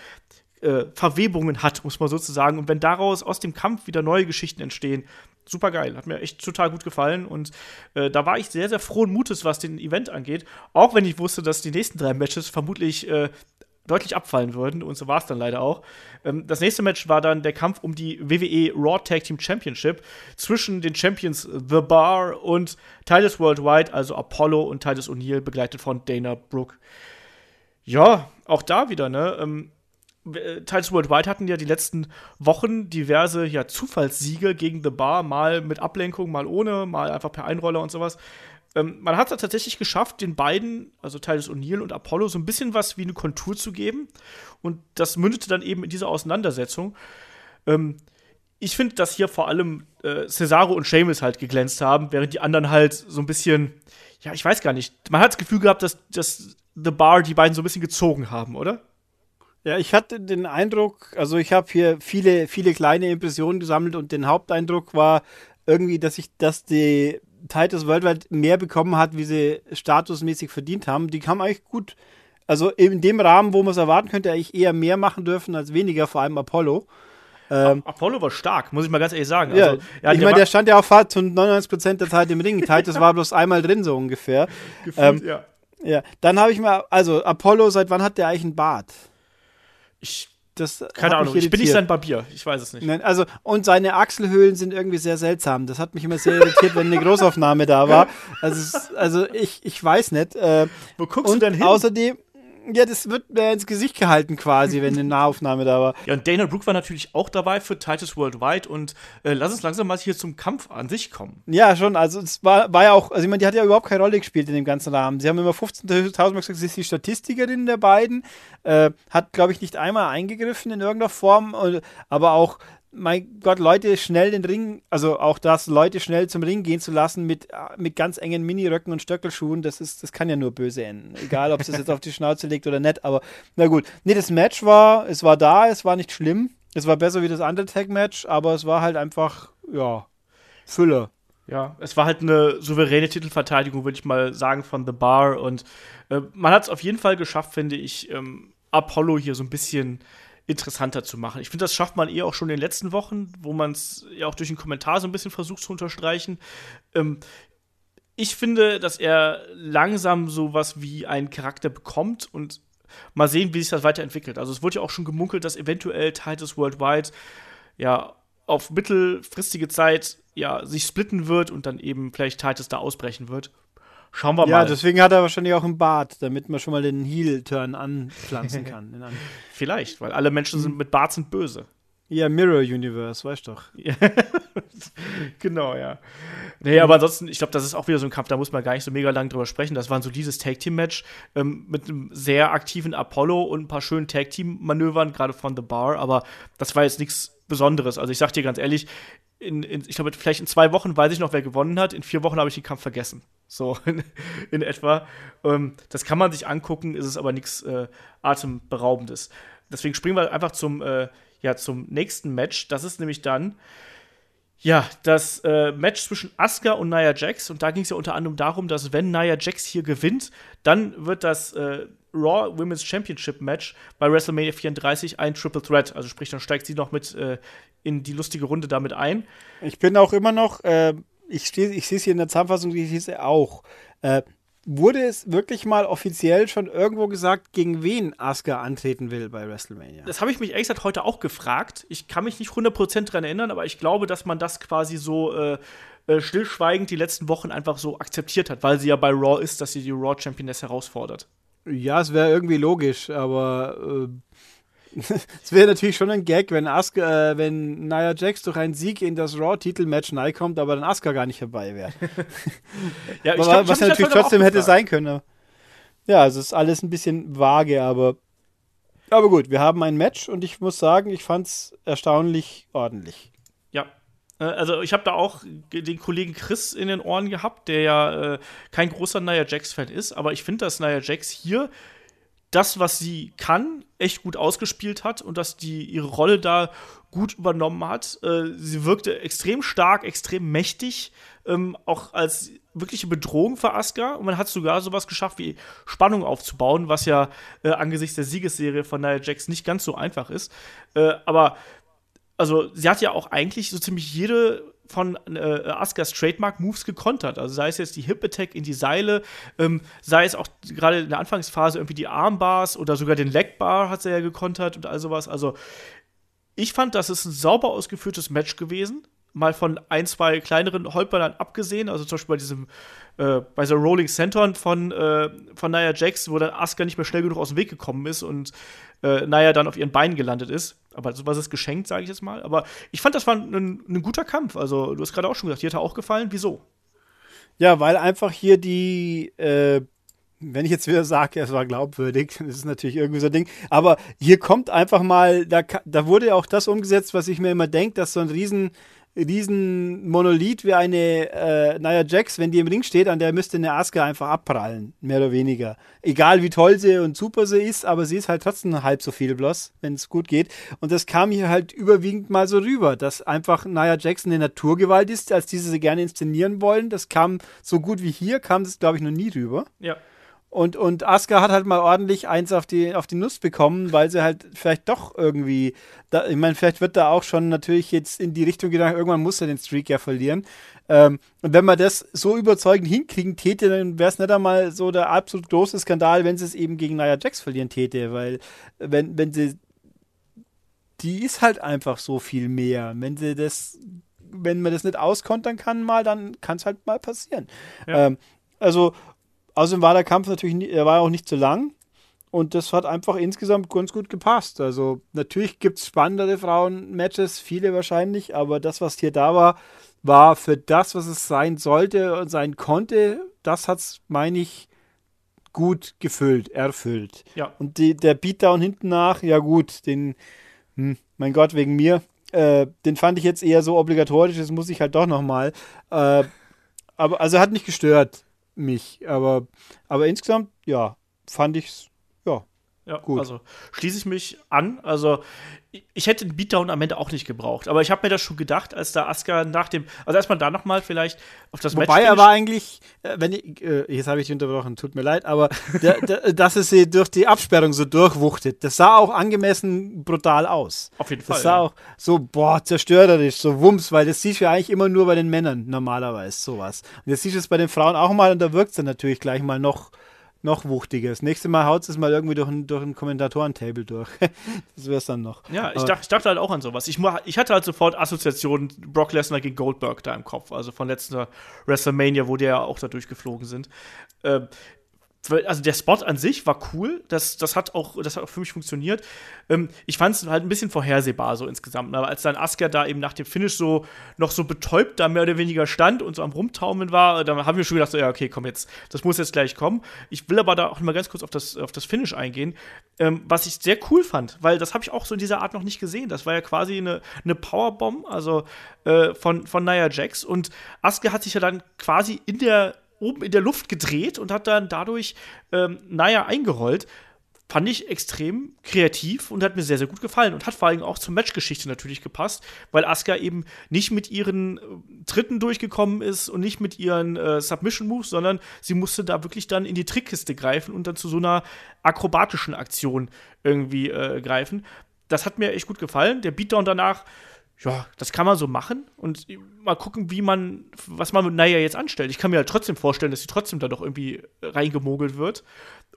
äh, Verwebungen hat, muss man sozusagen. Und wenn daraus aus dem Kampf wieder neue Geschichten entstehen, super geil. Hat mir echt total gut gefallen. Und äh, da war ich sehr, sehr frohen Mutes, was den Event angeht. Auch wenn ich wusste, dass die nächsten drei Matches vermutlich äh, deutlich abfallen würden. Und so war es dann leider auch. Ähm, das nächste Match war dann der Kampf um die WWE Raw Tag Team Championship zwischen den Champions The Bar und Titus Worldwide, also Apollo und Titus O'Neill, begleitet von Dana Brooke. Ja, auch da wieder, ne? Ähm, äh, Titus Worldwide hatten ja die letzten Wochen diverse ja, Zufallssiege gegen The Bar, mal mit Ablenkung, mal ohne, mal einfach per Einroller und sowas. Ähm, man hat es tatsächlich geschafft, den beiden, also Titus O'Neill und Apollo, so ein bisschen was wie eine Kontur zu geben. Und das mündete dann eben in dieser Auseinandersetzung. Ähm, ich finde, dass hier vor allem äh, Cesaro und Seamus halt geglänzt haben, während die anderen halt so ein bisschen, ja, ich weiß gar nicht. Man hat das Gefühl gehabt, dass, dass The Bar die beiden so ein bisschen gezogen haben, oder? Ja, ich hatte den Eindruck, also ich habe hier viele, viele kleine Impressionen gesammelt und den Haupteindruck war irgendwie, dass ich, dass die Titles Worldwide mehr bekommen hat, wie sie statusmäßig verdient haben. Die haben eigentlich gut, also in dem Rahmen, wo man es erwarten könnte, eigentlich eher mehr machen dürfen als weniger, vor allem Apollo. Ähm, Apollo war stark, muss ich mal ganz ehrlich sagen. Ja, also, ja ich meine, der stand ja auch fast zu 99% der Zeit im Ring. Titus war bloß einmal drin, so ungefähr. Gefühlt, ähm, ja. Ja, dann habe ich mal, also Apollo, seit wann hat der eigentlich einen Bart? Ich das Keine Ahnung, ich bin nicht sein Barbier, ich weiß es nicht. Nein, also, und seine Achselhöhlen sind irgendwie sehr seltsam. Das hat mich immer sehr irritiert, wenn eine Großaufnahme da war. Also, also ich, ich weiß nicht. Äh, Wo guckst du denn hin? Außerdem, ja, das wird mir ins Gesicht gehalten quasi, wenn eine Nahaufnahme da war. Ja, und Dana Brooke war natürlich auch dabei für Titus Worldwide und äh, lass uns langsam mal hier zum Kampf an sich kommen. Ja, schon. Also es war, war ja auch, also ich meine, die hat ja überhaupt keine Rolle gespielt in dem ganzen Rahmen. Sie haben immer 15.000 Mal gesagt, sie ist die Statistikerin der beiden. Äh, hat, glaube ich, nicht einmal eingegriffen in irgendeiner Form, aber auch mein Gott, Leute schnell den Ring, also auch das, Leute schnell zum Ring gehen zu lassen mit, mit ganz engen Miniröcken und Stöckelschuhen, das ist, das kann ja nur böse enden. Egal, ob es jetzt auf die Schnauze legt oder nicht, aber na gut. Nee, das Match war, es war da, es war nicht schlimm. Es war besser wie das Undertag-Match, aber es war halt einfach, ja, Fülle. Ja, es war halt eine souveräne Titelverteidigung, würde ich mal sagen, von The Bar. Und äh, man hat es auf jeden Fall geschafft, finde ich, ähm, Apollo hier so ein bisschen interessanter zu machen. Ich finde, das schafft man eher auch schon in den letzten Wochen, wo man es ja auch durch den Kommentar so ein bisschen versucht zu unterstreichen. Ähm, ich finde, dass er langsam sowas wie einen Charakter bekommt und mal sehen, wie sich das weiterentwickelt. Also es wurde ja auch schon gemunkelt, dass eventuell Titus Worldwide ja auf mittelfristige Zeit ja sich splitten wird und dann eben vielleicht Titus da ausbrechen wird. Schauen wir ja, mal. Ja, deswegen hat er wahrscheinlich auch einen Bart, damit man schon mal den Heel-Turn anpflanzen kann. Vielleicht, weil alle Menschen sind mit Bart sind böse. Ja, Mirror Universe, weißt doch. genau, ja. Nee, aber ansonsten, ich glaube, das ist auch wieder so ein Kampf, da muss man gar nicht so mega lang drüber sprechen. Das war ein solides Tag-Team-Match ähm, mit einem sehr aktiven Apollo und ein paar schönen Tag-Team-Manövern, gerade von The Bar, aber das war jetzt nichts Besonderes. Also ich sag dir ganz ehrlich, in, in, ich glaube, vielleicht in zwei Wochen weiß ich noch, wer gewonnen hat. In vier Wochen habe ich den Kampf vergessen. So in, in etwa. Ähm, das kann man sich angucken, ist es aber nichts äh, Atemberaubendes. Deswegen springen wir einfach zum, äh, ja, zum nächsten Match. Das ist nämlich dann ja, das äh, Match zwischen Asuka und Nia Jax. Und da ging es ja unter anderem darum, dass wenn Nia Jax hier gewinnt, dann wird das äh, Raw Women's Championship Match bei WrestleMania 34 ein Triple Threat. Also sprich, dann steigt sie noch mit äh, in die lustige Runde damit ein. Ich bin auch immer noch, äh, ich, ich sehe es hier in der Zusammenfassung, ich sehe es auch. Äh, wurde es wirklich mal offiziell schon irgendwo gesagt, gegen wen Asuka antreten will bei WrestleMania? Das habe ich mich ehrlich gesagt heute auch gefragt. Ich kann mich nicht 100% dran erinnern, aber ich glaube, dass man das quasi so äh, äh, stillschweigend die letzten Wochen einfach so akzeptiert hat, weil sie ja bei Raw ist, dass sie die Raw Championess herausfordert. Ja, es wäre irgendwie logisch, aber äh, es wäre natürlich schon ein Gag, wenn Asuka, äh, wenn Nia Jax durch einen Sieg in das Raw-Titelmatch kommt, aber dann Asuka gar nicht dabei wäre. ja, aber, glaub, was natürlich trotzdem hätte sein können. Ja, also es ist alles ein bisschen vage, aber aber gut, wir haben ein Match und ich muss sagen, ich fand es erstaunlich ordentlich. Äh, also ich habe da auch den Kollegen Chris in den Ohren gehabt, der ja äh, kein großer Nia Jax-Fan ist, aber ich finde, dass Nia Jax hier das, was sie kann, echt gut ausgespielt hat und dass die ihre Rolle da gut übernommen hat. Äh, sie wirkte extrem stark, extrem mächtig, ähm, auch als wirkliche Bedrohung für Asuka. Und man hat sogar sowas geschafft, wie Spannung aufzubauen, was ja äh, angesichts der Siegesserie von Nia Jax nicht ganz so einfach ist. Äh, aber also sie hat ja auch eigentlich so ziemlich jede von äh, Askas Trademark-Moves gekontert. Also sei es jetzt die Hip-Attack in die Seile, ähm, sei es auch gerade in der Anfangsphase irgendwie die Armbars oder sogar den Leg-Bar hat sie ja gekontert und all sowas. Also ich fand, das ist ein sauber ausgeführtes Match gewesen. Mal von ein, zwei kleineren Holpern abgesehen, also zum Beispiel bei diesem, äh, bei so Rolling Centern von, äh, von Nia Jax, wo dann Asuka nicht mehr schnell genug aus dem Weg gekommen ist und äh, Nia dann auf ihren Beinen gelandet ist. Aber sowas ist geschenkt, sage ich jetzt mal. Aber ich fand, das war ein, ein guter Kampf. Also, du hast gerade auch schon gesagt, dir hat er auch gefallen. Wieso? Ja, weil einfach hier die, äh, wenn ich jetzt wieder sage, es war glaubwürdig, das ist natürlich irgendwie so ein Ding. Aber hier kommt einfach mal, da, da wurde auch das umgesetzt, was ich mir immer denke, dass so ein riesen riesen Monolith wie eine äh, Nia Jax, wenn die im Ring steht, an der müsste eine Asuka einfach abprallen, mehr oder weniger. Egal wie toll sie und super sie ist, aber sie ist halt trotzdem halb so viel bloß, wenn es gut geht. Und das kam hier halt überwiegend mal so rüber, dass einfach Nia Jax eine Naturgewalt ist, als diese sie gerne inszenieren wollen. Das kam so gut wie hier, kam das glaube ich noch nie rüber. Ja. Und, und Asuka hat halt mal ordentlich eins auf die, auf die Nuss bekommen, weil sie halt vielleicht doch irgendwie, da, ich meine, vielleicht wird da auch schon natürlich jetzt in die Richtung gedacht, irgendwann muss er den Streak ja verlieren. Ähm, und wenn man das so überzeugend hinkriegen täte, dann wäre es nicht einmal so der absolut große Skandal, wenn sie es eben gegen Nia Jax verlieren täte, weil wenn, wenn sie, die ist halt einfach so viel mehr. Wenn sie das, wenn man das nicht auskontern kann mal, dann kann es halt mal passieren. Ja. Ähm, also, Außerdem war der Kampf natürlich, nie, er war auch nicht zu lang. Und das hat einfach insgesamt ganz gut gepasst. Also natürlich gibt es spannendere Frauen-Matches, viele wahrscheinlich, aber das, was hier da war, war für das, was es sein sollte und sein konnte, das hat es, meine ich, gut gefüllt, erfüllt. Ja. Und die, der Beatdown hinten nach, ja gut, den, hm, mein Gott, wegen mir, äh, den fand ich jetzt eher so obligatorisch, das muss ich halt doch nochmal. Äh, aber also hat nicht gestört mich. Aber, aber insgesamt, ja, fand ich's, ja, ja, gut. Also schließe ich mich an. Also ich hätte den Beatdown am Ende auch nicht gebraucht. Aber ich habe mir das schon gedacht, als da Asuka nach dem, also erstmal da nochmal vielleicht auf das Wobei Match. Wobei er war eigentlich, äh, wenn ich, äh, jetzt habe ich dich unterbrochen, tut mir leid, aber der, der, dass es sie durch die Absperrung so durchwuchtet, das sah auch angemessen brutal aus. Auf jeden Fall. Das sah ja. auch so, boah, zerstörerisch, so Wumms, weil das siehst du ja eigentlich immer nur bei den Männern normalerweise, sowas. Und jetzt siehst du es bei den Frauen auch mal und da wirkt es dann natürlich gleich mal noch noch wuchtiger. Das nächste Mal haut es mal irgendwie durch ein, durch ein Kommentatoren-Table durch. das wäre es dann noch. Ja, ich, dachte, ich dachte halt auch an sowas. Ich, ich hatte halt sofort Assoziationen Brock Lesnar gegen Goldberg da im Kopf. Also von letzter WrestleMania, wo die ja auch da durchgeflogen sind. Ähm, also der Spot an sich war cool, das, das, hat, auch, das hat auch für mich funktioniert. Ähm, ich fand es halt ein bisschen vorhersehbar so insgesamt. Aber als dann Asuka da eben nach dem Finish so noch so betäubt da mehr oder weniger stand und so am Rumtaumeln war, dann haben wir schon gedacht, so, ja, okay, komm jetzt, das muss jetzt gleich kommen. Ich will aber da auch mal ganz kurz auf das, auf das Finish eingehen, ähm, was ich sehr cool fand, weil das habe ich auch so in dieser Art noch nicht gesehen. Das war ja quasi eine, eine Powerbomb, also äh, von, von Nia Jax und Asuka hat sich ja dann quasi in der oben in der Luft gedreht und hat dann dadurch ähm, Naya eingerollt. Fand ich extrem kreativ und hat mir sehr, sehr gut gefallen und hat vor allem auch zur Matchgeschichte natürlich gepasst, weil Asuka eben nicht mit ihren äh, Tritten durchgekommen ist und nicht mit ihren äh, Submission-Moves, sondern sie musste da wirklich dann in die Trickkiste greifen und dann zu so einer akrobatischen Aktion irgendwie äh, greifen. Das hat mir echt gut gefallen. Der Beatdown danach ja, das kann man so machen und mal gucken, wie man, was man mit Naya jetzt anstellt. Ich kann mir halt trotzdem vorstellen, dass sie trotzdem da doch irgendwie reingemogelt wird.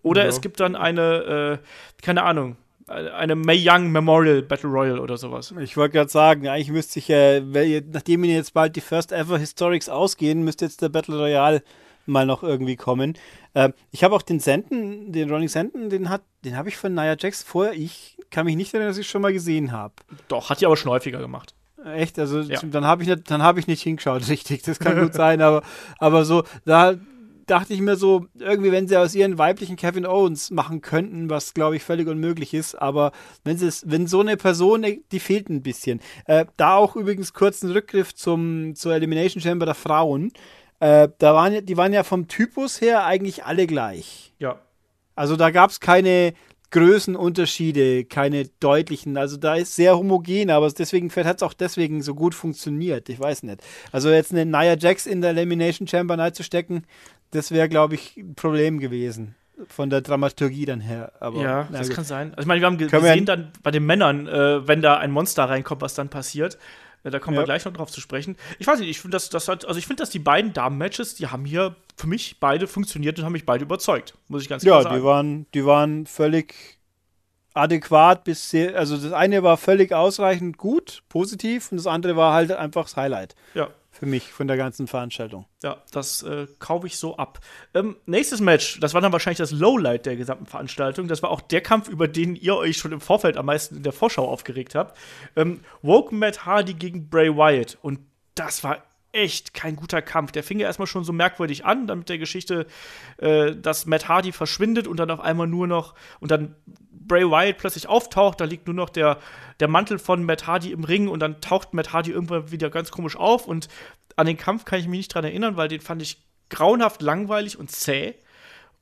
Oder ja. es gibt dann eine, äh, keine Ahnung, eine May Young Memorial Battle Royale oder sowas. Ich wollte gerade sagen, eigentlich müsste ich ja, äh, nachdem Ihnen jetzt bald die First Ever Historics ausgehen, müsste jetzt der Battle Royale mal noch irgendwie kommen. Äh, ich habe auch den Senden, den Ronnie Senden, den hat, den habe ich von Nia Jax vorher, ich kann mich nicht erinnern, dass ich schon mal gesehen habe. Doch, hat die aber schon häufiger gemacht. Echt? Also ja. dann habe ich, nicht, hab ich nicht hingeschaut, richtig. Das kann gut sein, aber, aber so, da dachte ich mir so, irgendwie, wenn sie aus ihren weiblichen Kevin Owens machen könnten, was glaube ich völlig unmöglich ist, aber wenn sie es, wenn so eine Person, die fehlt ein bisschen. Äh, da auch übrigens kurz ein Rückgriff zum, zur Elimination Chamber der Frauen. Äh, da waren, die waren ja vom Typus her eigentlich alle gleich. Ja. Also da gab es keine Größenunterschiede, keine deutlichen. Also da ist sehr homogen, aber deswegen hat es auch deswegen so gut funktioniert. Ich weiß nicht. Also jetzt eine Nia Jax in der Elimination Chamber reinzustecken, das wäre, glaube ich, ein Problem gewesen. Von der Dramaturgie dann her. Aber, ja, das gut. kann sein. Also ich meine, wir haben gesehen dann bei den Männern, äh, wenn da ein Monster reinkommt, was dann passiert. Da kommen ja. wir gleich noch drauf zu sprechen. Ich weiß nicht, ich finde, das, das hat, also ich finde, dass die beiden Damen-Matches, die haben hier für mich beide funktioniert und haben mich beide überzeugt, muss ich ganz klar ja, sagen. Ja, die waren, die waren völlig adäquat bis sehr, also das eine war völlig ausreichend gut, positiv und das andere war halt einfach das Highlight. Ja für mich von der ganzen Veranstaltung. Ja, das äh, kaufe ich so ab. Ähm, nächstes Match, das war dann wahrscheinlich das Lowlight der gesamten Veranstaltung. Das war auch der Kampf, über den ihr euch schon im Vorfeld am meisten in der Vorschau aufgeregt habt. Ähm, Woken Matt Hardy gegen Bray Wyatt. Und das war echt kein guter Kampf. Der fing ja erstmal schon so merkwürdig an, dann mit der Geschichte, äh, dass Matt Hardy verschwindet und dann auf einmal nur noch und dann Bray Wyatt plötzlich auftaucht, da liegt nur noch der, der Mantel von Matt Hardy im Ring und dann taucht Matt Hardy irgendwann wieder ganz komisch auf und an den Kampf kann ich mich nicht dran erinnern, weil den fand ich grauenhaft langweilig und zäh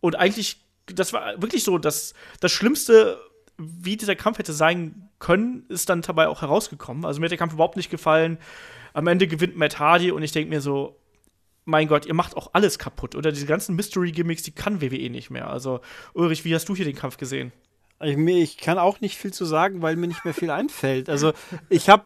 und eigentlich, das war wirklich so, das, das Schlimmste, wie dieser Kampf hätte sein können, ist dann dabei auch herausgekommen. Also mir hat der Kampf überhaupt nicht gefallen. Am Ende gewinnt Matt Hardy und ich denke mir so, mein Gott, ihr macht auch alles kaputt. Oder diese ganzen Mystery-Gimmicks, die kann WWE nicht mehr. Also, Ulrich, wie hast du hier den Kampf gesehen? Ich, ich, kann auch nicht viel zu sagen, weil mir nicht mehr viel einfällt. Also ich habe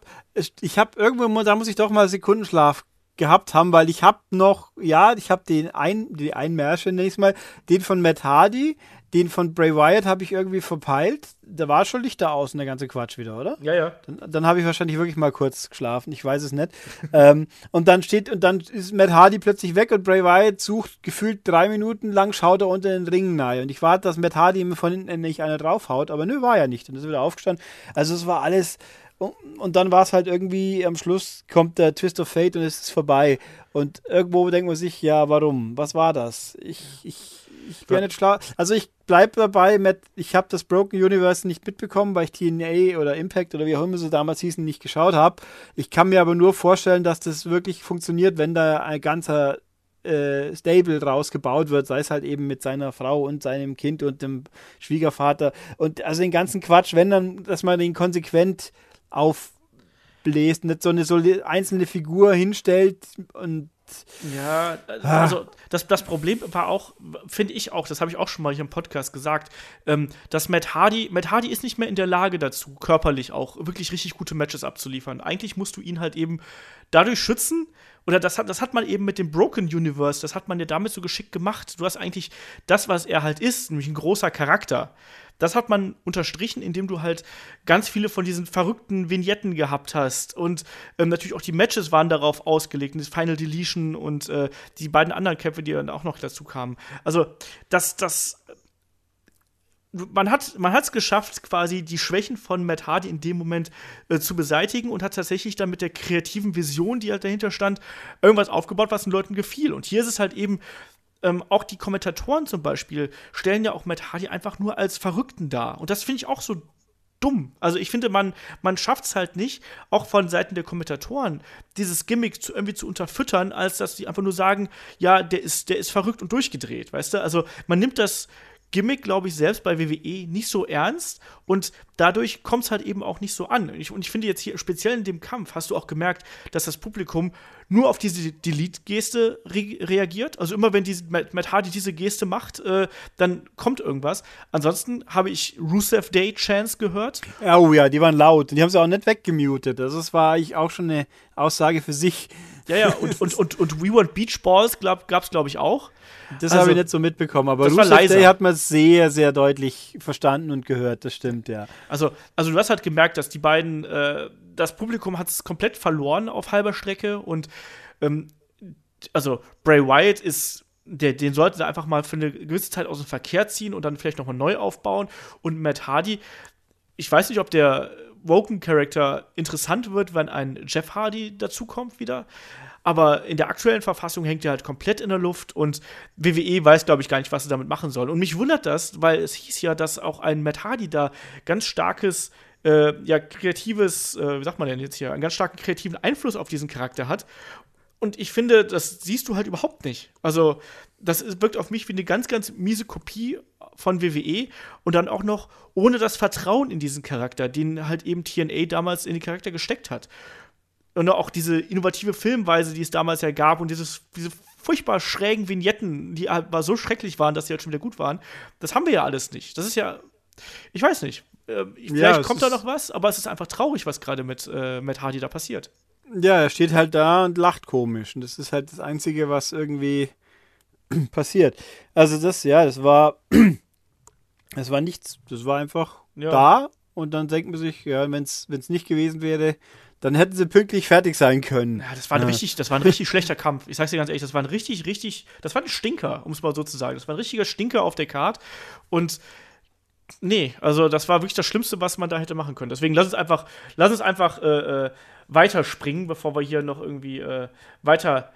ich hab irgendwo, da muss ich doch mal Sekundenschlaf gehabt haben, weil ich habe noch, ja, ich habe den ein, die Einmärsche nächstes Mal, den von Matt Hardy, den von Bray Wyatt habe ich irgendwie verpeilt. Da war schon Lichter aus und der ganze Quatsch wieder, oder? Ja, ja. Dann, dann habe ich wahrscheinlich wirklich mal kurz geschlafen. Ich weiß es nicht. ähm, und dann steht, und dann ist Matt Hardy plötzlich weg und Bray Wyatt sucht gefühlt drei Minuten lang, schaut er unter den Ring nahe. Und ich warte, dass Matt Hardy ihm von hinten nicht einer draufhaut, aber nö, war ja nicht. Und ist wieder aufgestanden. Also es war alles. Und dann war es halt irgendwie, am Schluss kommt der Twist of Fate und es ist vorbei. Und irgendwo denkt man sich, ja, warum? Was war das? Ich, ich ich wäre nicht schlau. Also ich bleibe dabei, Matt, ich habe das Broken Universe nicht mitbekommen, weil ich TNA oder Impact oder wie auch immer sie damals hießen, nicht geschaut habe. Ich kann mir aber nur vorstellen, dass das wirklich funktioniert, wenn da ein ganzer äh, Stable draus gebaut wird, sei es halt eben mit seiner Frau und seinem Kind und dem Schwiegervater. Und also den ganzen Quatsch, wenn dann, dass man den konsequent aufbläst, nicht so eine so einzelne Figur hinstellt und ja, ah. also das, das Problem war auch, finde ich auch, das habe ich auch schon mal hier im Podcast gesagt, ähm, dass Matt Hardy, Matt Hardy ist nicht mehr in der Lage dazu, körperlich auch wirklich richtig gute Matches abzuliefern. Eigentlich musst du ihn halt eben dadurch schützen, oder das hat, das hat man eben mit dem Broken Universe, das hat man ja damit so geschickt gemacht. Du hast eigentlich das, was er halt ist, nämlich ein großer Charakter. Das hat man unterstrichen, indem du halt ganz viele von diesen verrückten Vignetten gehabt hast. Und ähm, natürlich auch die Matches waren darauf ausgelegt, das Final Deletion und äh, die beiden anderen Kämpfe, die dann auch noch dazu kamen. Also, das, das man hat es geschafft, quasi die Schwächen von Matt Hardy in dem Moment äh, zu beseitigen und hat tatsächlich dann mit der kreativen Vision, die halt dahinter stand, irgendwas aufgebaut, was den Leuten gefiel. Und hier ist es halt eben ähm, auch die Kommentatoren zum Beispiel stellen ja auch Matt Hardy einfach nur als Verrückten dar. Und das finde ich auch so dumm. Also ich finde, man, man schafft es halt nicht, auch von Seiten der Kommentatoren, dieses Gimmick zu, irgendwie zu unterfüttern, als dass die einfach nur sagen, ja, der ist, der ist verrückt und durchgedreht, weißt du? Also man nimmt das Gimmick, glaube ich, selbst bei WWE nicht so ernst und dadurch kommt es halt eben auch nicht so an. Und ich, und ich, finde jetzt hier, speziell in dem Kampf, hast du auch gemerkt, dass das Publikum nur auf diese Delete-Geste re reagiert. Also immer wenn diese, Matt Hardy diese Geste macht, äh, dann kommt irgendwas. Ansonsten habe ich Rusev Day Chance gehört. Oh ja, die waren laut. Die haben sie auch nicht weggemutet. Also das war ich auch schon eine Aussage für sich. Ja, ja, und, und, und, und We Want Beach Balls gab es, glaube ich, auch. Das also, habe ich nicht so mitbekommen, aber Rusev Day hat man sehr, sehr deutlich verstanden und gehört, das stimmt, ja. Also, also du hast halt gemerkt, dass die beiden, äh, das Publikum hat es komplett verloren auf halber Strecke und ähm, also Bray Wyatt ist der, den sollten sie einfach mal für eine gewisse Zeit aus dem Verkehr ziehen und dann vielleicht nochmal neu aufbauen. Und Matt Hardy, ich weiß nicht, ob der Woken-Charakter interessant wird, wenn ein Jeff Hardy dazukommt wieder aber in der aktuellen Verfassung hängt er halt komplett in der Luft und WWE weiß, glaube ich, gar nicht, was sie damit machen soll. Und mich wundert das, weil es hieß ja, dass auch ein Matt Hardy da ganz starkes äh, ja, kreatives, äh, wie sagt man denn jetzt hier, einen ganz starken kreativen Einfluss auf diesen Charakter hat. Und ich finde, das siehst du halt überhaupt nicht. Also, das wirkt auf mich wie eine ganz, ganz miese Kopie von WWE und dann auch noch ohne das Vertrauen in diesen Charakter, den halt eben TNA damals in den Charakter gesteckt hat und auch diese innovative Filmweise, die es damals ja gab und dieses, diese furchtbar schrägen Vignetten, die halt so schrecklich waren, dass sie halt schon wieder gut waren, das haben wir ja alles nicht. Das ist ja, ich weiß nicht. Äh, vielleicht ja, kommt da noch was, aber es ist einfach traurig, was gerade mit äh, Matt Hardy da passiert. Ja, er steht halt da und lacht komisch. Und das ist halt das Einzige, was irgendwie passiert. Also das, ja, das war, das war nichts. Das war einfach ja. da und dann denkt man sich, ja, wenn es nicht gewesen wäre, dann hätten sie pünktlich fertig sein können. Ja, das war ein ja. richtig, das war ein richtig schlechter Kampf. Ich sag's dir ganz ehrlich, das war ein richtig, richtig, das war ein Stinker, um es mal so zu sagen. Das war ein richtiger Stinker auf der Card. Und nee, also das war wirklich das Schlimmste, was man da hätte machen können. Deswegen lass uns einfach, lass uns einfach äh, äh, weiterspringen, bevor wir hier noch irgendwie äh, weiter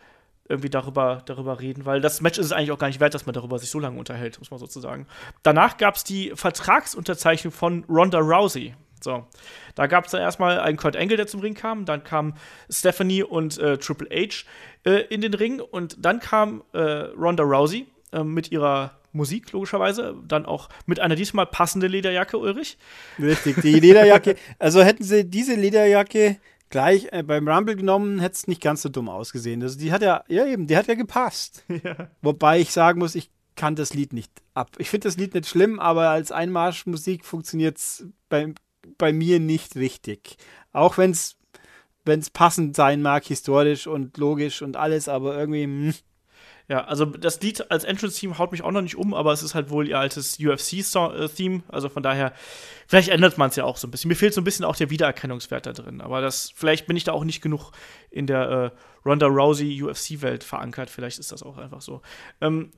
irgendwie darüber, darüber reden, weil das Match ist es eigentlich auch gar nicht wert, dass man darüber sich so lange unterhält, muss man sozusagen. Danach gab es die Vertragsunterzeichnung von Ronda Rousey. So, da gab es dann erstmal einen Kurt Angle, der zum Ring kam, dann kam Stephanie und äh, Triple H äh, in den Ring und dann kam äh, Ronda Rousey äh, mit ihrer Musik, logischerweise, dann auch mit einer diesmal passende Lederjacke, Ulrich. Richtig, die Lederjacke, also hätten sie diese Lederjacke gleich äh, beim Rumble genommen, hätte es nicht ganz so dumm ausgesehen. Also die hat ja, ja eben, die hat ja gepasst. Ja. Wobei ich sagen muss, ich kann das Lied nicht ab. Ich finde das Lied nicht schlimm, aber als Einmarschmusik funktioniert es bei bei mir nicht richtig. Auch wenn es passend sein mag, historisch und logisch und alles, aber irgendwie. Mh. Ja, also das Lied als Entrance-Theme haut mich auch noch nicht um, aber es ist halt wohl ihr altes UFC-Theme. Also von daher, vielleicht ändert man es ja auch so ein bisschen. Mir fehlt so ein bisschen auch der Wiedererkennungswert da drin. Aber das, vielleicht bin ich da auch nicht genug in der äh, Ronda Rousey UFC-Welt verankert. Vielleicht ist das auch einfach so. Ähm,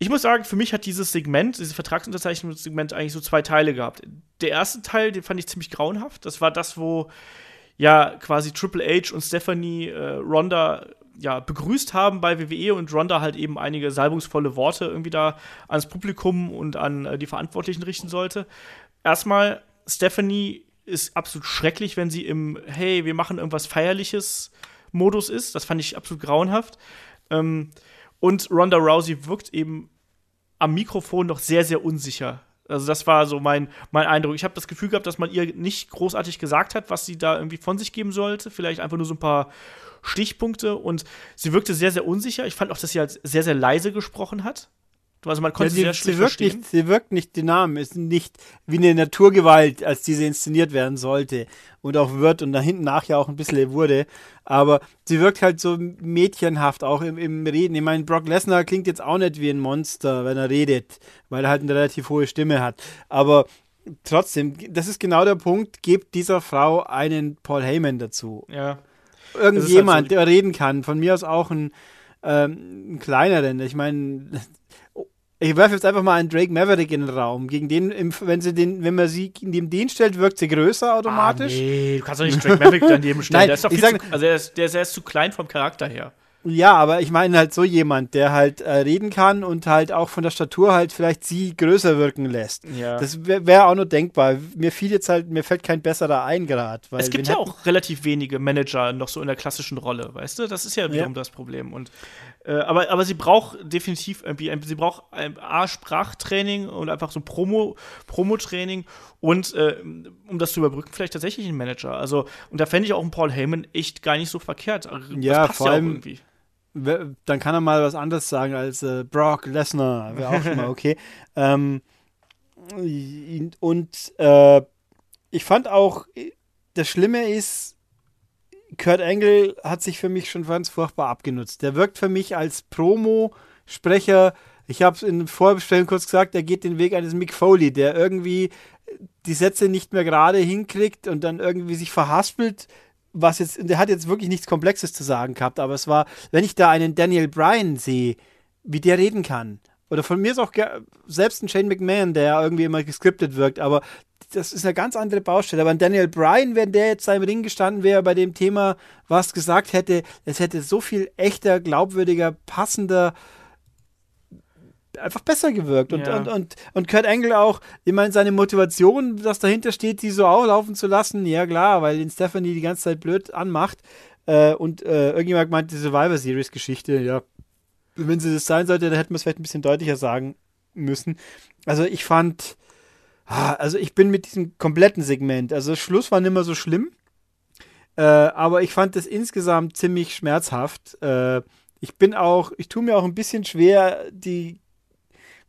ich muss sagen, für mich hat dieses Segment, dieses Vertragsunterzeichnungssegment eigentlich so zwei Teile gehabt. Der erste Teil, den fand ich ziemlich grauenhaft. Das war das, wo ja quasi Triple H und Stephanie äh, Ronda ja, begrüßt haben bei WWE und Ronda halt eben einige salbungsvolle Worte irgendwie da ans Publikum und an äh, die Verantwortlichen richten sollte. Erstmal, Stephanie ist absolut schrecklich, wenn sie im Hey, wir machen irgendwas Feierliches Modus ist. Das fand ich absolut grauenhaft. Ähm, und Ronda Rousey wirkt eben am Mikrofon noch sehr, sehr unsicher. Also das war so mein, mein Eindruck. Ich habe das Gefühl gehabt, dass man ihr nicht großartig gesagt hat, was sie da irgendwie von sich geben sollte. Vielleicht einfach nur so ein paar Stichpunkte. Und sie wirkte sehr, sehr unsicher. Ich fand auch, dass sie halt sehr, sehr leise gesprochen hat. Also man konnte ja, sie, sehr sie wirkt verstehen. Nicht, sie wirkt nicht dynamisch, ist nicht wie eine Naturgewalt, als diese inszeniert werden sollte und auch wird und da hinten nach ja auch ein bisschen wurde. Aber sie wirkt halt so mädchenhaft auch im, im Reden. Ich meine, Brock Lesnar klingt jetzt auch nicht wie ein Monster, wenn er redet, weil er halt eine relativ hohe Stimme hat. Aber trotzdem, das ist genau der Punkt, gebt dieser Frau einen Paul Heyman dazu. Ja. Irgendjemand, halt so der reden kann. Von mir aus auch ein ähm, kleineren. Ich meine, ich werfe jetzt einfach mal einen Drake Maverick in den Raum. Gegen den, wenn sie den, wenn man sie neben den stellt, wirkt sie größer automatisch. Ah, nee, du kannst doch nicht Drake Maverick daneben stellen. Nein, der ist doch viel sag, zu, also der ist, der ist, der ist zu klein vom Charakter her. Ja, aber ich meine halt so jemand, der halt äh, reden kann und halt auch von der Statur halt vielleicht sie größer wirken lässt. Ja. Das wäre wär auch nur denkbar. Mir fiel jetzt halt, mir fällt kein besserer ein gerade. Es gibt ja auch relativ wenige Manager noch so in der klassischen Rolle, weißt du? Das ist ja wiederum ja. das Problem. Und aber, aber sie braucht definitiv irgendwie, sie braucht ein A, Sprachtraining und einfach so Promo, Promo-Training und äh, um das zu überbrücken, vielleicht tatsächlich einen Manager. Also, und da fände ich auch einen Paul Heyman echt gar nicht so verkehrt. Also, ja, vor ja allem, irgendwie dann kann er mal was anderes sagen als äh, Brock Lesnar. Wäre auch schon mal okay. ähm, und äh, ich fand auch, das Schlimme ist, Kurt Angle hat sich für mich schon ganz furchtbar abgenutzt. Der wirkt für mich als Promo-Sprecher. Ich habe es in Vorbestellen kurz gesagt, er geht den Weg eines Mick Foley, der irgendwie die Sätze nicht mehr gerade hinkriegt und dann irgendwie sich verhaspelt was jetzt, der hat jetzt wirklich nichts Komplexes zu sagen gehabt, aber es war, wenn ich da einen Daniel Bryan sehe, wie der reden kann, oder von mir ist auch selbst ein Shane McMahon, der irgendwie immer geskriptet wirkt, aber das ist eine ganz andere Baustelle. Aber ein Daniel Bryan, wenn der jetzt im Ring gestanden wäre, bei dem Thema was gesagt hätte, es hätte so viel echter, glaubwürdiger, passender einfach besser gewirkt. Und, ja. und, und, und Kurt Angle auch, ich meine, seine Motivation, das dahinter steht, die so auflaufen zu lassen, ja klar, weil ihn Stephanie die ganze Zeit blöd anmacht. Äh, und äh, irgendjemand meint die Survivor Series Geschichte, ja. Wenn sie das sein sollte, dann hätten wir es vielleicht ein bisschen deutlicher sagen müssen. Also ich fand, ah, also ich bin mit diesem kompletten Segment, also Schluss war nicht mehr so schlimm, äh, aber ich fand das insgesamt ziemlich schmerzhaft. Äh, ich bin auch, ich tue mir auch ein bisschen schwer, die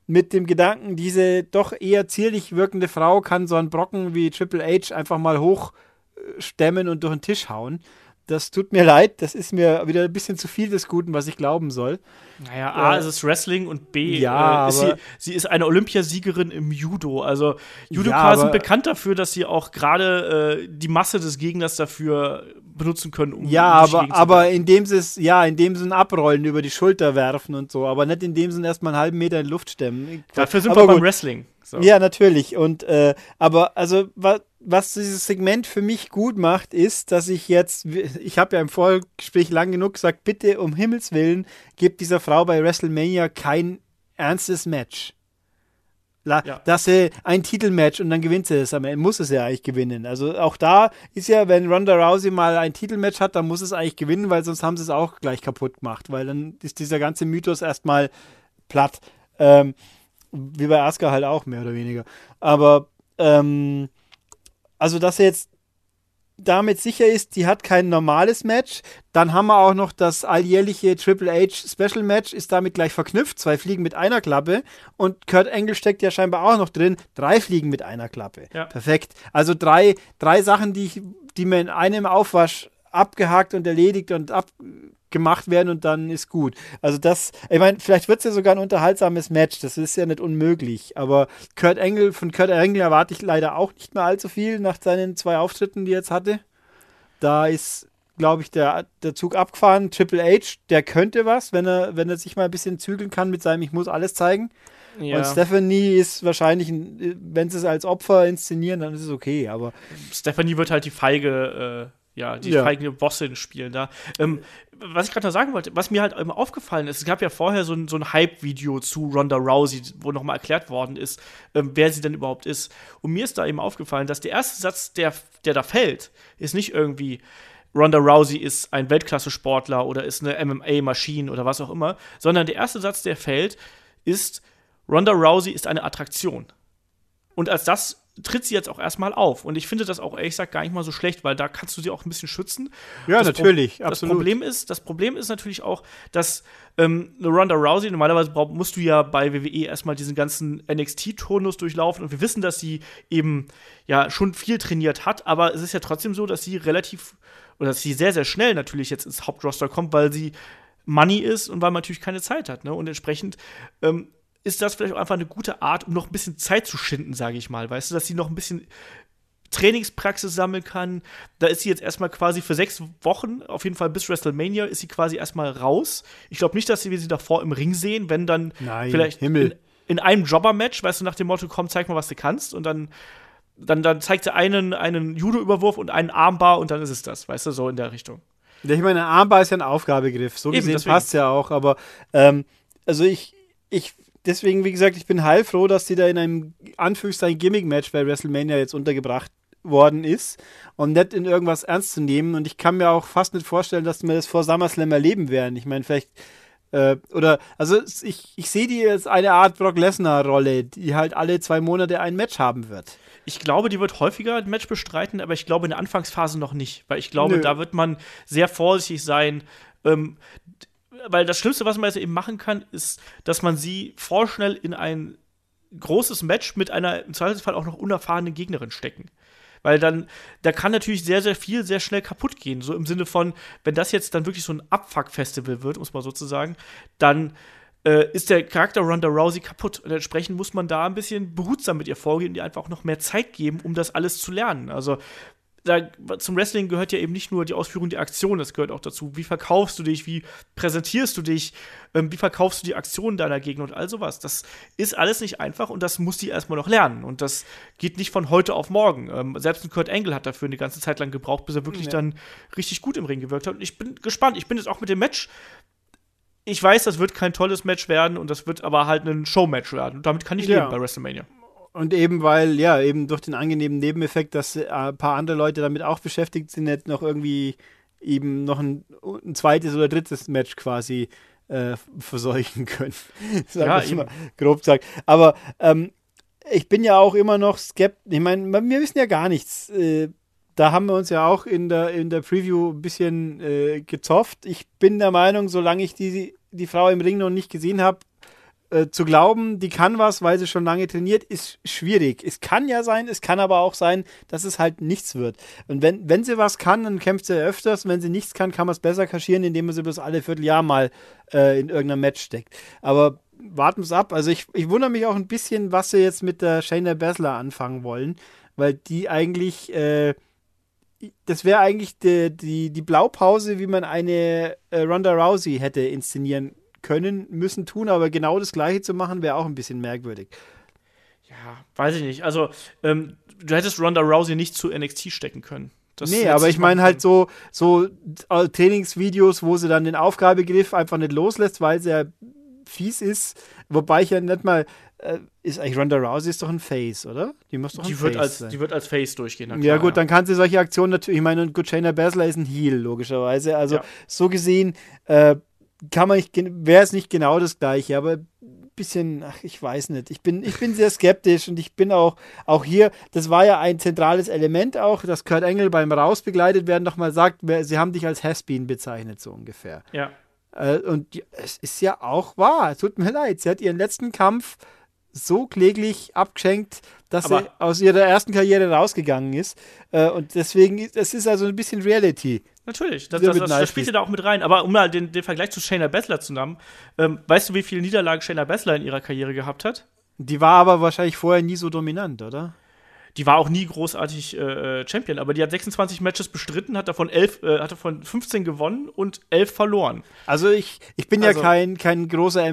mit dem Gedanken, diese doch eher zierlich wirkende Frau kann so einen Brocken wie Triple H einfach mal hochstemmen und durch den Tisch hauen. Das tut mir leid, das ist mir wieder ein bisschen zu viel des Guten, was ich glauben soll. Naja, A, äh, ist es Wrestling und B, ja, äh, ist sie, sie, ist eine Olympiasiegerin im Judo. Also Judoka ja, sind bekannt dafür, dass sie auch gerade äh, die Masse des Gegners dafür benutzen können, um Ja, aber, aber indem sie es, ja, indem sie ein Abrollen über die Schulter werfen und so, aber nicht indem sie erstmal einen halben Meter in Luft stemmen. Dafür sind aber wir beim Wrestling. So. Ja, natürlich. Und äh, aber also was, was dieses Segment für mich gut macht, ist, dass ich jetzt, ich habe ja im Vorgespräch lang genug gesagt, bitte um Himmels Willen, gebt dieser Frau bei WrestleMania kein ernstes Match. La, ja. Dass sie ein Titelmatch und dann gewinnt sie es. Aber muss es ja eigentlich gewinnen. Also auch da ist ja, wenn Ronda Rousey mal ein Titelmatch hat, dann muss es eigentlich gewinnen, weil sonst haben sie es auch gleich kaputt gemacht. Weil dann ist dieser ganze Mythos erstmal platt. Ähm, wie bei Asuka halt auch, mehr oder weniger. Aber, ähm, also, dass er jetzt damit sicher ist, die hat kein normales Match. Dann haben wir auch noch das alljährliche Triple H Special Match, ist damit gleich verknüpft. Zwei Fliegen mit einer Klappe. Und Kurt Angle steckt ja scheinbar auch noch drin. Drei Fliegen mit einer Klappe. Ja. Perfekt. Also drei, drei Sachen, die, ich, die mir in einem Aufwasch abgehakt und erledigt und ab, gemacht werden und dann ist gut. Also das, ich meine, vielleicht wird es ja sogar ein unterhaltsames Match, das ist ja nicht unmöglich, aber Kurt Engel, von Kurt Engel erwarte ich leider auch nicht mehr allzu viel nach seinen zwei Auftritten, die er jetzt hatte. Da ist, glaube ich, der, der Zug abgefahren. Triple H, der könnte was, wenn er, wenn er sich mal ein bisschen zügeln kann mit seinem Ich muss alles zeigen. Ja. Und Stephanie ist wahrscheinlich, wenn sie es als Opfer inszenieren, dann ist es okay, aber. Stephanie wird halt die feige äh ja, die ja. feige Bossin spielen da. Ähm, was ich gerade noch sagen wollte, was mir halt immer aufgefallen ist, es gab ja vorher so ein, so ein Hype-Video zu Ronda Rousey, wo nochmal erklärt worden ist, ähm, wer sie denn überhaupt ist. Und mir ist da eben aufgefallen, dass der erste Satz, der, der da fällt, ist nicht irgendwie, Ronda Rousey ist ein Weltklasse-Sportler oder ist eine MMA-Maschine oder was auch immer, sondern der erste Satz, der fällt, ist, Ronda Rousey ist eine Attraktion. Und als das tritt sie jetzt auch erstmal auf. Und ich finde das auch ehrlich gesagt gar nicht mal so schlecht, weil da kannst du sie auch ein bisschen schützen. Ja, das natürlich. Pro absolut. Das Problem ist, das Problem ist natürlich auch, dass ähm, eine Ronda Rousey, normalerweise musst du ja bei WWE erstmal diesen ganzen NXT-Turnus durchlaufen. Und wir wissen, dass sie eben ja schon viel trainiert hat, aber es ist ja trotzdem so, dass sie relativ oder dass sie sehr, sehr schnell natürlich jetzt ins Hauptroster kommt, weil sie Money ist und weil man natürlich keine Zeit hat. Ne? Und entsprechend ähm, ist das vielleicht auch einfach eine gute Art, um noch ein bisschen Zeit zu schinden, sage ich mal. Weißt du, dass sie noch ein bisschen Trainingspraxis sammeln kann. Da ist sie jetzt erstmal quasi für sechs Wochen, auf jeden Fall bis WrestleMania, ist sie quasi erstmal raus. Ich glaube nicht, dass wir sie davor im Ring sehen, wenn dann Nein, vielleicht. In, in einem Jobber-Match, weißt du, nach dem Motto, komm, zeig mal, was du kannst. Und dann, dann, dann zeigt sie einen, einen Judo-Überwurf und einen Armbar und dann ist es das, weißt du, so in der Richtung. Ja, Ich meine, Armbar ist ja ein Aufgabegriff. So gesehen passt ja auch, aber ähm, also ich, ich, deswegen, wie gesagt, ich bin heilfroh, dass die da in einem Anführungszeichen Gimmick-Match bei WrestleMania jetzt untergebracht worden ist und nicht in irgendwas ernst zu nehmen. Und ich kann mir auch fast nicht vorstellen, dass wir das vor SummerSlam erleben werden. Ich meine, vielleicht äh, oder, also ich, ich sehe die als eine Art Brock Lesnar-Rolle, die halt alle zwei Monate ein Match haben wird. Ich glaube, die wird häufiger ein Match bestreiten, aber ich glaube in der Anfangsphase noch nicht, weil ich glaube, Nö. da wird man sehr vorsichtig sein. Ähm, weil das Schlimmste, was man jetzt eben machen kann, ist, dass man sie vorschnell in ein großes Match mit einer im Zweifelsfall auch noch unerfahrenen Gegnerin stecken. Weil dann, da kann natürlich sehr, sehr viel sehr schnell kaputt gehen. So im Sinne von, wenn das jetzt dann wirklich so ein Abfuck-Festival wird, muss man sozusagen, dann äh, ist der Charakter Ronda Rousey kaputt. Und entsprechend muss man da ein bisschen behutsam mit ihr vorgehen und ihr einfach auch noch mehr Zeit geben, um das alles zu lernen. Also da, zum Wrestling gehört ja eben nicht nur die Ausführung der Aktion, das gehört auch dazu. Wie verkaufst du dich, wie präsentierst du dich, ähm, wie verkaufst du die Aktionen deiner Gegner und all sowas. Das ist alles nicht einfach und das muss die erstmal noch lernen. Und das geht nicht von heute auf morgen. Ähm, selbst ein Kurt Angle hat dafür eine ganze Zeit lang gebraucht, bis er wirklich Ja. dann richtig gut im Ring gewirkt hat. Und ich bin gespannt. Ich bin jetzt auch mit dem Match. Ich weiß, das wird kein tolles Match werden und das wird aber halt ein Showmatch werden. Und damit kann ich Ja. leben bei WrestleMania. Und eben weil, ja, eben durch den angenehmen Nebeneffekt, dass äh, ein paar andere Leute damit auch beschäftigt sind, nicht noch irgendwie eben noch ein, ein zweites oder drittes Match quasi äh, verseuchen können. Sag Ja, mal grob gesagt. Aber ähm, ich bin ja auch immer noch skeptisch. Ich meine, wir wissen ja gar nichts. Äh, da haben wir uns ja auch in der, in der Preview ein bisschen äh, gezofft. Ich bin der Meinung, solange ich die, die Frau im Ring noch nicht gesehen habe, äh, zu glauben, die kann was, weil sie schon lange trainiert, ist schwierig. Es kann ja sein, es kann aber auch sein, dass es halt nichts wird. Und wenn, wenn sie was kann, dann kämpft sie öfters. Wenn sie nichts kann, kann man es besser kaschieren, indem man sie bloß alle Vierteljahr mal äh, in irgendeinem Match steckt. Aber warten wir es ab. Also ich, ich wundere mich auch ein bisschen, was sie jetzt mit der Shayna Baszler anfangen wollen, weil die eigentlich äh, das wäre eigentlich die, die, die Blaupause, wie man eine äh, Ronda Rousey hätte inszenieren können, müssen, tun, aber genau das gleiche zu machen, wäre auch ein bisschen merkwürdig. Ja, weiß ich nicht. Also, ähm, du hättest Ronda Rousey nicht zu NXT stecken können. Das nee, aber ich meine halt so, so äh, Trainingsvideos, wo sie dann den Aufgabegriff einfach nicht loslässt, weil sie ja fies ist. Wobei ich ja nicht mal, äh, ist eigentlich Ronda Rousey ist doch ein Face, oder? Die muss doch ein Die wird, Face als, sein. die wird als Face durchgehen. na ja, klar, gut, dann kann sie solche Aktionen natürlich, ich meine, und gut, Shayna Baszler ist ein Heel, logischerweise. Also Ja. so gesehen äh, kann man nicht, wäre es nicht genau das gleiche, aber ein bisschen, ach, ich weiß nicht. Ich bin, ich bin sehr skeptisch und ich bin auch, auch hier, das war ja ein zentrales Element auch, dass Kurt Engel beim Rausbegleitet werden nochmal sagt, sie haben dich als Has-Been bezeichnet, so ungefähr. Ja. Äh, und es ist ja auch wahr. Tut mir leid. Sie hat ihren letzten Kampf so kläglich abgeschenkt, dass Aber- sie aus ihrer ersten Karriere rausgegangen ist. Äh, und deswegen, ist- es ist also ein bisschen Reality. Natürlich, das, das, das, das spielt ja da auch mit rein. Aber um mal den, den Vergleich zu Shayna Baszler zu nehmen, ähm, weißt du, wie viele Niederlagen Shayna Baszler in ihrer Karriere gehabt hat? Die war aber wahrscheinlich vorher nie so dominant, oder? Die war auch nie großartig äh, Champion, aber die hat 26 Matches bestritten, hat davon, 11, äh, hat davon 15 gewonnen und 11 verloren. Also ich, ich bin Also- ja kein, kein großer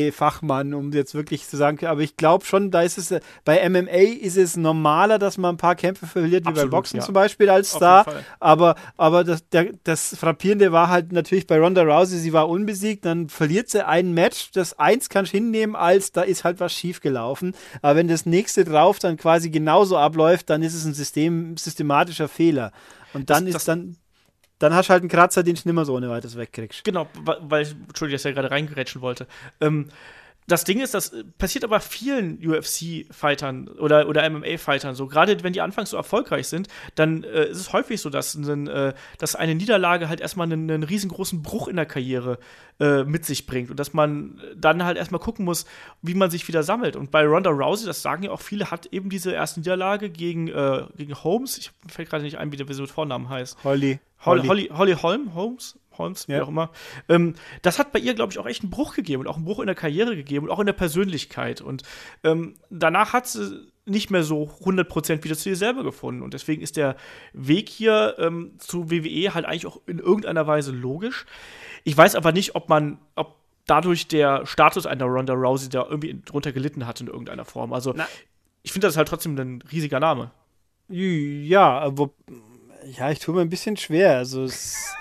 MMA-Fachmann, um jetzt wirklich zu sagen, aber ich glaube schon, da ist es, äh, bei MMA ist es normaler, dass man ein paar Kämpfe verliert, wie Absolut, beim Boxen ja. zum Beispiel als Star. Aber, aber das, der, das Frappierende war halt natürlich bei Ronda Rousey, sie war unbesiegt, dann verliert sie ein Match, das eins kannst du hinnehmen, als da ist halt was schief gelaufen. Aber wenn das nächste drauf dann quasi genauso abläuft, dann ist es ein System, systematischer Fehler. Und dann Das- ist das- dann, dann hast du halt einen Kratzer, den du nimmer so ohne weiteres wegkriegst. Genau, weil ich, Entschuldigung, dass ich ja gerade reingerätschen wollte. Ähm, das Ding ist, das äh, passiert aber vielen UFC-Fightern oder, oder MMA-Fightern so. Gerade wenn die anfangs so erfolgreich sind, dann äh, ist es häufig so, dass, ein, äh, dass eine Niederlage halt erstmal einen, einen riesengroßen Bruch in der Karriere äh, mit sich bringt und dass man dann halt erstmal gucken muss, wie man sich wieder sammelt. Und bei Ronda Rousey, das sagen ja auch viele, hat eben diese erste Niederlage gegen, äh, gegen Holmes, ich fällt gerade nicht ein, wie der sie mit Vornamen heißt. Holly. Holly, Holly, Holly Holm, Holmes? Holmes, Ja. wie auch immer. Ähm, das hat bei ihr, glaube ich, auch echt einen Bruch gegeben und auch einen Bruch in der Karriere gegeben und auch in der Persönlichkeit. Und ähm, danach hat sie nicht mehr so 100% wieder zu ihr selber gefunden. Und deswegen ist der Weg hier ähm, zu WWE halt eigentlich auch in irgendeiner Weise logisch. Ich weiß aber nicht, ob man, ob dadurch der Status einer Ronda Rousey da irgendwie drunter gelitten hat in irgendeiner Form. Also, Na. ich finde das halt trotzdem ein riesiger Name. Ja, aber ja, ich tue mir ein bisschen schwer. Also es,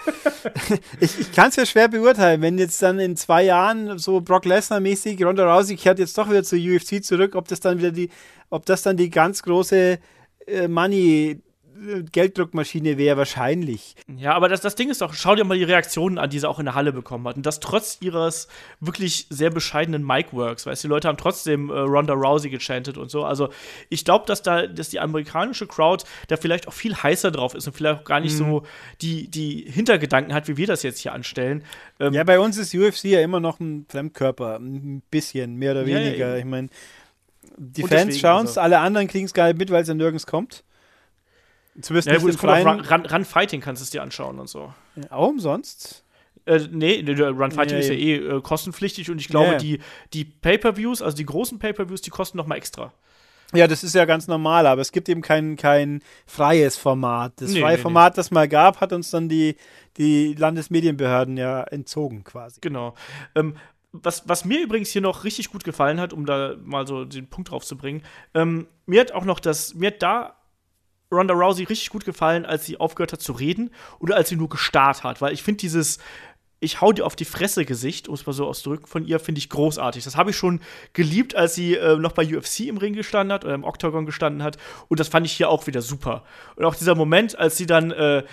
ich, ich kann es ja schwer beurteilen, wenn jetzt dann in zwei Jahren so Brock Lesnar mäßig Ronda Rousey kehrt jetzt doch wieder zur UFC zurück, ob das dann wieder die, ob das dann die ganz große äh, Money Gelddruckmaschine wäre wahrscheinlich. Ja, aber das, das Ding ist doch, schau dir mal die Reaktionen an, die sie auch in der Halle bekommen hat. Und das trotz ihres wirklich sehr bescheidenen Mic-Works. Weißt du, die Leute haben trotzdem äh, Ronda Rousey gechantet und so. Also, ich glaube, dass da, dass die amerikanische Crowd da vielleicht auch viel heißer drauf ist und vielleicht auch gar nicht so die, die Hintergedanken hat, wie wir das jetzt hier anstellen. Ähm, Ja, bei uns ist UFC ja immer noch ein Fremdkörper, ein bisschen, mehr oder Ja, ja, weniger. eben. ich meine, die Und Fans schauen es, also- alle anderen kriegen es gar nicht mit, weil es ja nirgends kommt. Zumindest ja, gut, freien. Run, Run, Run Fighting kannst du es dir anschauen und so. Auch umsonst. Äh, nee, nee, Run Fighting Ja, ist ja eh äh, kostenpflichtig und ich glaube, Ja, ja. die, die Pay-Per-Views, also die großen Pay-Per-Views, die kosten noch mal extra. Ja, das ist ja ganz normal, aber es gibt eben kein, kein freies Format. Das Nee, freie nee, Format, das mal gab, hat uns dann die, die Landesmedienbehörden ja entzogen quasi. Genau. Ähm, was, was mir übrigens hier noch richtig gut gefallen hat, um da mal so den Punkt drauf zu bringen, ähm, mir hat auch noch das, mir hat da Ronda Rousey richtig gut gefallen, als sie aufgehört hat zu reden oder als sie nur gestarrt hat, weil ich finde dieses ich hau dir auf die Fresse Gesicht, um es mal so auszudrücken, von ihr finde ich großartig. Das habe ich schon geliebt, als sie äh, noch bei UFC im Ring gestanden hat oder im Octagon gestanden hat. Und das fand ich hier auch wieder super. Und auch dieser Moment, als sie dann äh,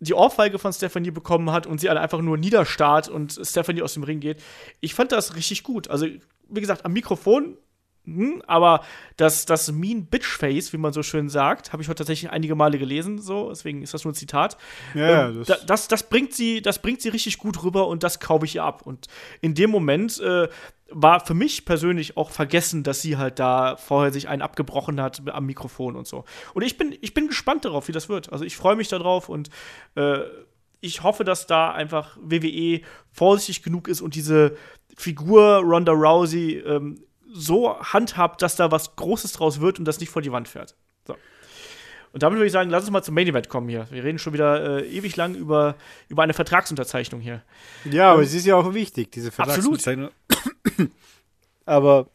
die Ohrfeige von Stephanie bekommen hat und sie alle einfach nur niederstarrt und Stephanie aus dem Ring geht. Ich fand das richtig gut. Also, wie gesagt, am Mikrofon, hm, aber das, das Mean Bitch Face, wie man so schön sagt, habe ich heute tatsächlich einige Male gelesen, so, deswegen ist das nur ein Zitat. Ja, Ähm, das- da, das, das, bringt sie, das bringt sie richtig gut rüber und das kaufe ich ihr ab. Und in dem Moment äh, war für mich persönlich auch vergessen, dass sie halt da vorher sich einen abgebrochen hat am Mikrofon und so. Und ich bin, ich bin gespannt darauf, wie das wird. Also ich freue mich darauf und äh, ich hoffe, dass da einfach WWE vorsichtig genug ist und diese Figur Ronda Rousey ähm, so handhabt, dass da was Großes draus wird und das nicht vor die Wand fährt. So. Und damit würde ich sagen, lass uns mal zum Main Event kommen hier. Wir reden schon wieder äh, ewig lang über, über eine Vertragsunterzeichnung hier. Ja, aber es ist ja auch wichtig, diese Absolut. Vertragsbezeichnung. aber,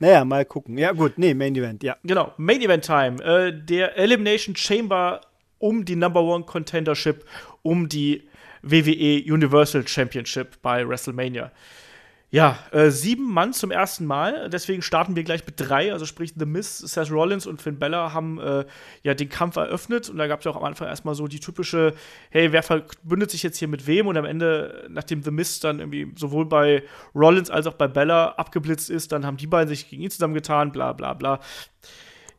naja, mal gucken. Ja, gut, nee, Main Event, ja. Genau, Main Event Time. Äh, der Elimination Chamber um die Number One Contendership, um die WWE Universal Championship bei WrestleMania. Ja, äh, sieben Mann zum ersten Mal, deswegen starten wir gleich mit drei, also sprich The Miz, Seth Rollins und Finn Bella haben äh, ja den Kampf eröffnet. Und da gab es ja auch am Anfang erstmal so die typische, hey, wer verbündet sich jetzt hier mit wem? Und am Ende, nachdem The Miz dann irgendwie sowohl bei Rollins als auch bei Bella abgeblitzt ist, dann haben die beiden sich gegen ihn zusammengetan, bla bla bla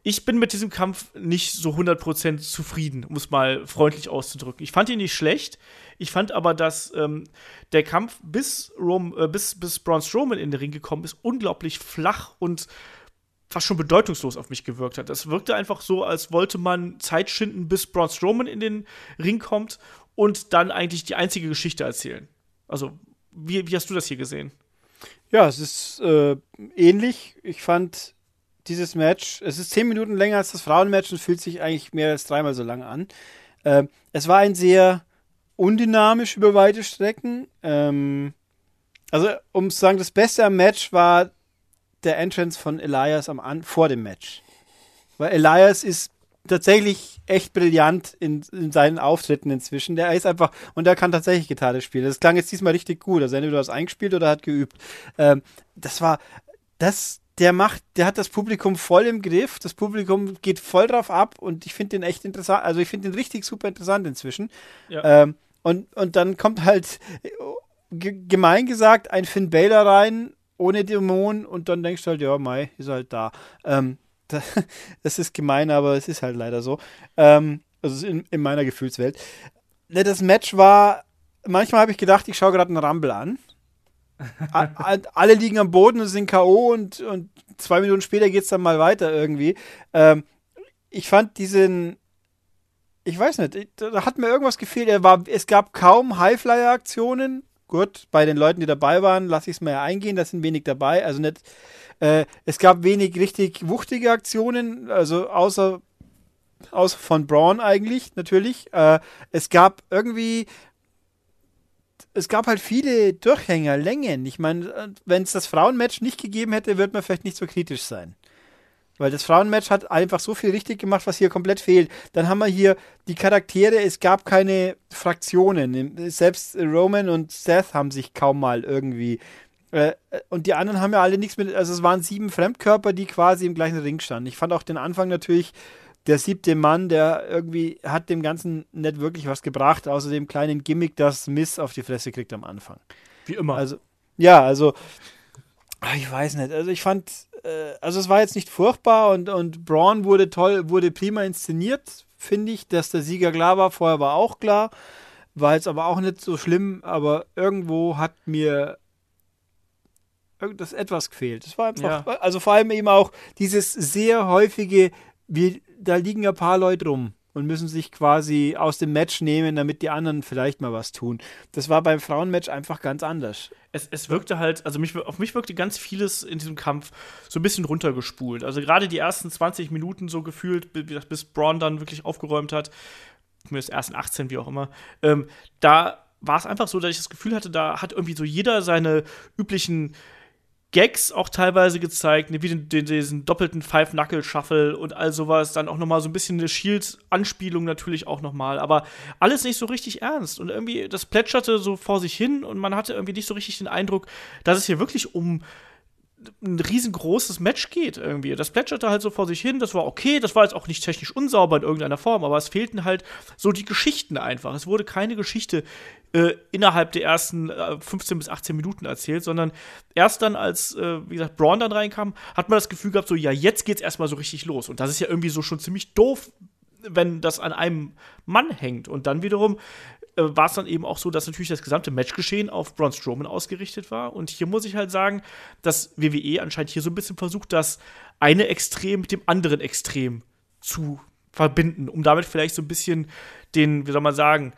ich bin mit diesem Kampf nicht so 100% zufrieden, um es mal freundlich auszudrücken. Ich fand ihn nicht schlecht. Ich fand aber, dass ähm, der Kampf, bis, Rom, äh, bis, bis Braun Strowman in den Ring gekommen ist, unglaublich flach und fast schon bedeutungslos auf mich gewirkt hat. Das wirkte einfach so, als wollte man Zeit schinden, bis Braun Strowman in den Ring kommt und dann eigentlich die einzige Geschichte erzählen. Also, wie, wie hast du das hier gesehen? Ja, es ist äh, ähnlich. Ich fand dieses Match, es ist zehn Minuten länger als das Frauenmatch und fühlt sich eigentlich mehr als dreimal so lang an. Ähm, es war ein sehr undynamisch über weite Strecken. Ähm, also, um zu sagen, das Beste am Match war der Entrance von Elias am An vor dem Match. Weil Elias ist tatsächlich echt brillant in, in seinen Auftritten inzwischen. Der ist einfach, und der kann tatsächlich Gitarre spielen. Das klang jetzt diesmal richtig gut. Also entweder hat eingespielt oder hat geübt. Ähm, das war, das, der macht, der hat das Publikum voll im Griff. Das Publikum geht voll drauf ab und ich finde den echt interessant. Also ich finde den richtig super interessant inzwischen. Ja. Ähm, und, und dann kommt halt äh, ge- gemein gesagt ein Finn Balor rein ohne Dämon und dann denkst du halt, ja, Mai ist halt da. Ähm, da das ist gemein, aber es ist halt leider so. Ähm, also in, in meiner Gefühlswelt. Ne, Das Match war, manchmal habe ich gedacht, ich schaue gerade einen Rumble an. Alle liegen am Boden und sind K.O. Und, und zwei Minuten später geht es dann mal weiter irgendwie. Ähm, ich fand diesen, ich weiß nicht, da hat mir irgendwas gefehlt. Er war, es gab kaum Highflyer-Aktionen. Gut, bei den Leuten, die dabei waren, lasse ich es mir ja eingehen, da sind wenig dabei. Also nicht, äh, es gab wenig richtig wuchtige Aktionen, also außer, außer von Braun eigentlich, natürlich. Äh, es gab irgendwie es gab halt viele Durchhänger, Längen. Ich meine, wenn es das Frauenmatch nicht gegeben hätte, würde man vielleicht nicht so kritisch sein. Weil das Frauenmatch hat einfach so viel richtig gemacht, was hier komplett fehlt. Dann haben wir hier die Charaktere, es gab keine Fraktionen. Selbst Roman und Seth haben sich kaum mal irgendwie. Äh, und die anderen haben ja alle nichts mit. Also es waren sieben Fremdkörper, die quasi im gleichen Ring standen. Ich fand auch den Anfang natürlich der siebte Mann, der irgendwie hat dem Ganzen nicht wirklich was gebracht, außer dem kleinen Gimmick, das Miss auf die Fresse kriegt am Anfang. Wie immer. Also, ja, also, ah, ich weiß nicht. Also, ich fand, äh, also, es war jetzt nicht furchtbar und, und Braun wurde toll, wurde prima inszeniert, finde ich, dass der Sieger klar war. Vorher war auch klar. War jetzt aber auch nicht so schlimm, aber irgendwo hat mir das etwas gefehlt. Es war einfach, ja. also vor allem eben auch dieses sehr häufige, wir da liegen ein paar Leute rum und müssen sich quasi aus dem Match nehmen, damit die anderen vielleicht mal was tun. Das war beim Frauenmatch einfach ganz anders. Es, es wirkte halt, also mich, auf mich wirkte ganz vieles in diesem Kampf so ein bisschen runtergespult. Also gerade die ersten 20 Minuten so gefühlt, bis Braun dann wirklich aufgeräumt hat, zumindest ersten 18, wie auch immer, ähm, da war es einfach so, dass ich das Gefühl hatte, da hat irgendwie so jeder seine üblichen Gags auch teilweise gezeigt, ne, wie den, den, diesen doppelten Five-Knuckle-Shuffle und all sowas. Dann auch noch mal so ein bisschen eine Shield-Anspielung natürlich auch noch mal. Aber alles nicht so richtig ernst. Und irgendwie, das plätscherte so vor sich hin und man hatte irgendwie nicht so richtig den Eindruck, dass es hier wirklich um ein riesengroßes Match geht irgendwie. Das plätscherte halt so vor sich hin, das war okay, das war jetzt auch nicht technisch unsauber in irgendeiner Form, aber es fehlten halt so die Geschichten einfach. Es wurde keine Geschichte äh, innerhalb der ersten äh, 15 bis 18 Minuten erzählt, sondern erst dann, als, äh, wie gesagt, Braun dann reinkam, hat man das Gefühl gehabt, so, ja, jetzt geht's erstmal so richtig los. Und das ist ja irgendwie so schon ziemlich doof, wenn das an einem Mann hängt. Und dann wiederum äh, war es dann eben auch so, dass natürlich das gesamte Matchgeschehen auf Braun Strowman ausgerichtet war. Und hier muss ich halt sagen, dass WWE anscheinend hier so ein bisschen versucht, das eine Extrem mit dem anderen Extrem zu verbinden, um damit vielleicht so ein bisschen den, wie soll man sagen,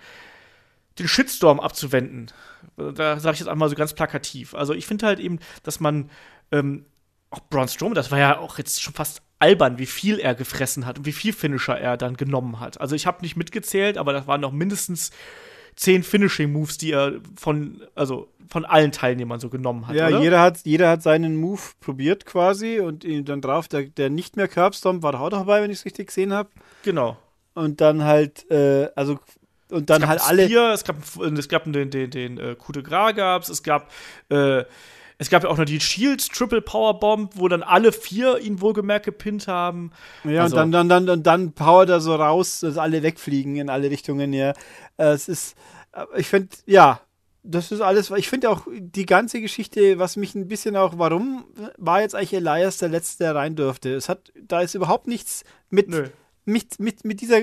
den Shitstorm abzuwenden. Da sage ich jetzt einmal so ganz plakativ. Also ich finde halt eben, dass man ähm, auch Braun Strowman, das war ja auch jetzt schon fast albern, wie viel er gefressen hat und wie viel Finisher er dann genommen hat. Also ich habe nicht mitgezählt, aber das waren noch mindestens zehn Finishing Moves, die er von also von allen Teilnehmern so genommen hat. Ja, oder? jeder hat jeder hat seinen Move probiert quasi und ihn dann drauf der, der nicht mehr Curbstomp war da auch dabei, wenn ich es richtig gesehen habe. Genau. Und dann halt äh, also und dann halt alle Spear, es gab es gab den den den äh, Coup de Gras gab's, es gab äh, es gab ja auch noch die Shield Triple Power Bomb, wo dann alle vier ihn wohlgemerkt gepinnt haben. Ja, also, und dann, dann, dann, dann powert er so raus, dass alle wegfliegen in alle Richtungen. Ja, äh, es ist, äh, ich finde, ja, das ist alles. Ich finde auch die ganze Geschichte, was mich ein bisschen auch, warum war jetzt eigentlich Elias der Letzte, der rein durfte? Es hat, da ist überhaupt nichts mit, mit, mit, mit dieser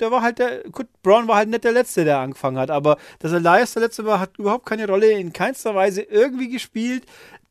der war halt der, gut, Braun war halt nicht der Letzte, der angefangen hat, aber dass Elias der Letzte war, hat überhaupt keine Rolle in keinster Weise irgendwie gespielt.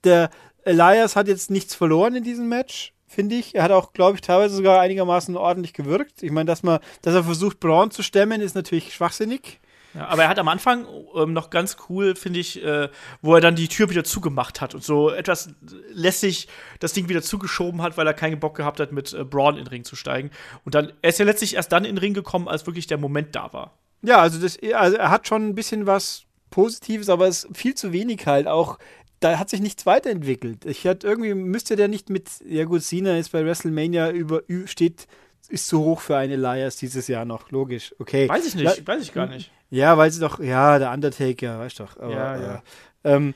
Der Elias hat jetzt nichts verloren in diesem Match, finde ich. Er hat auch, glaube ich, teilweise sogar einigermaßen ordentlich gewirkt. Ich meine, dass man, dass er versucht, Braun zu stemmen, ist natürlich schwachsinnig. Ja, aber er hat am Anfang ähm, noch ganz cool, finde ich, äh, wo er dann die Tür wieder zugemacht hat und so etwas lässig das Ding wieder zugeschoben hat, weil er keinen Bock gehabt hat, mit äh, Braun in den Ring zu steigen. Und dann, er ist ja letztlich erst dann in den Ring gekommen, als wirklich der Moment da war. Ja, also, das, also er hat schon ein bisschen was Positives, aber es ist viel zu wenig halt auch. Da hat sich nichts weiterentwickelt. Ich hatte irgendwie, müsste der nicht mit, ja gut, Cena ist bei WrestleMania über, steht, ist zu hoch für eine Elias dieses Jahr noch, logisch, okay. Weiß ich nicht, La weiß ich gar nicht. Ja, weil sie doch, ja, der Undertaker, weißt doch. Aber, ja, ja. Ähm,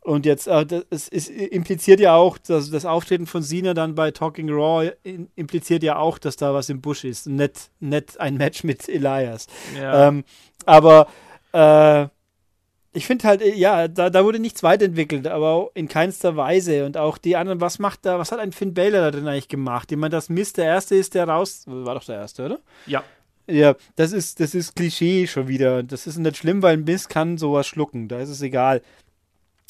und jetzt, äh, das ist, impliziert ja auch, dass das Auftreten von Cena dann bei Talking Raw impliziert ja auch, dass da was im Busch ist. Nicht, nicht ein Match mit Elias. Ja. Ähm, aber äh, ich finde halt, ja, da, da wurde nichts weiterentwickelt, aber in keinster Weise. Und auch die anderen, was macht da, was hat ein Finn Baylor da drin eigentlich gemacht? Ich meine, das Mist, der Erste ist, der raus, war doch der Erste, oder? Ja. Ja, das ist, das ist Klischee schon wieder. Das ist nicht schlimm, weil ein Biss kann sowas schlucken. Da ist es egal.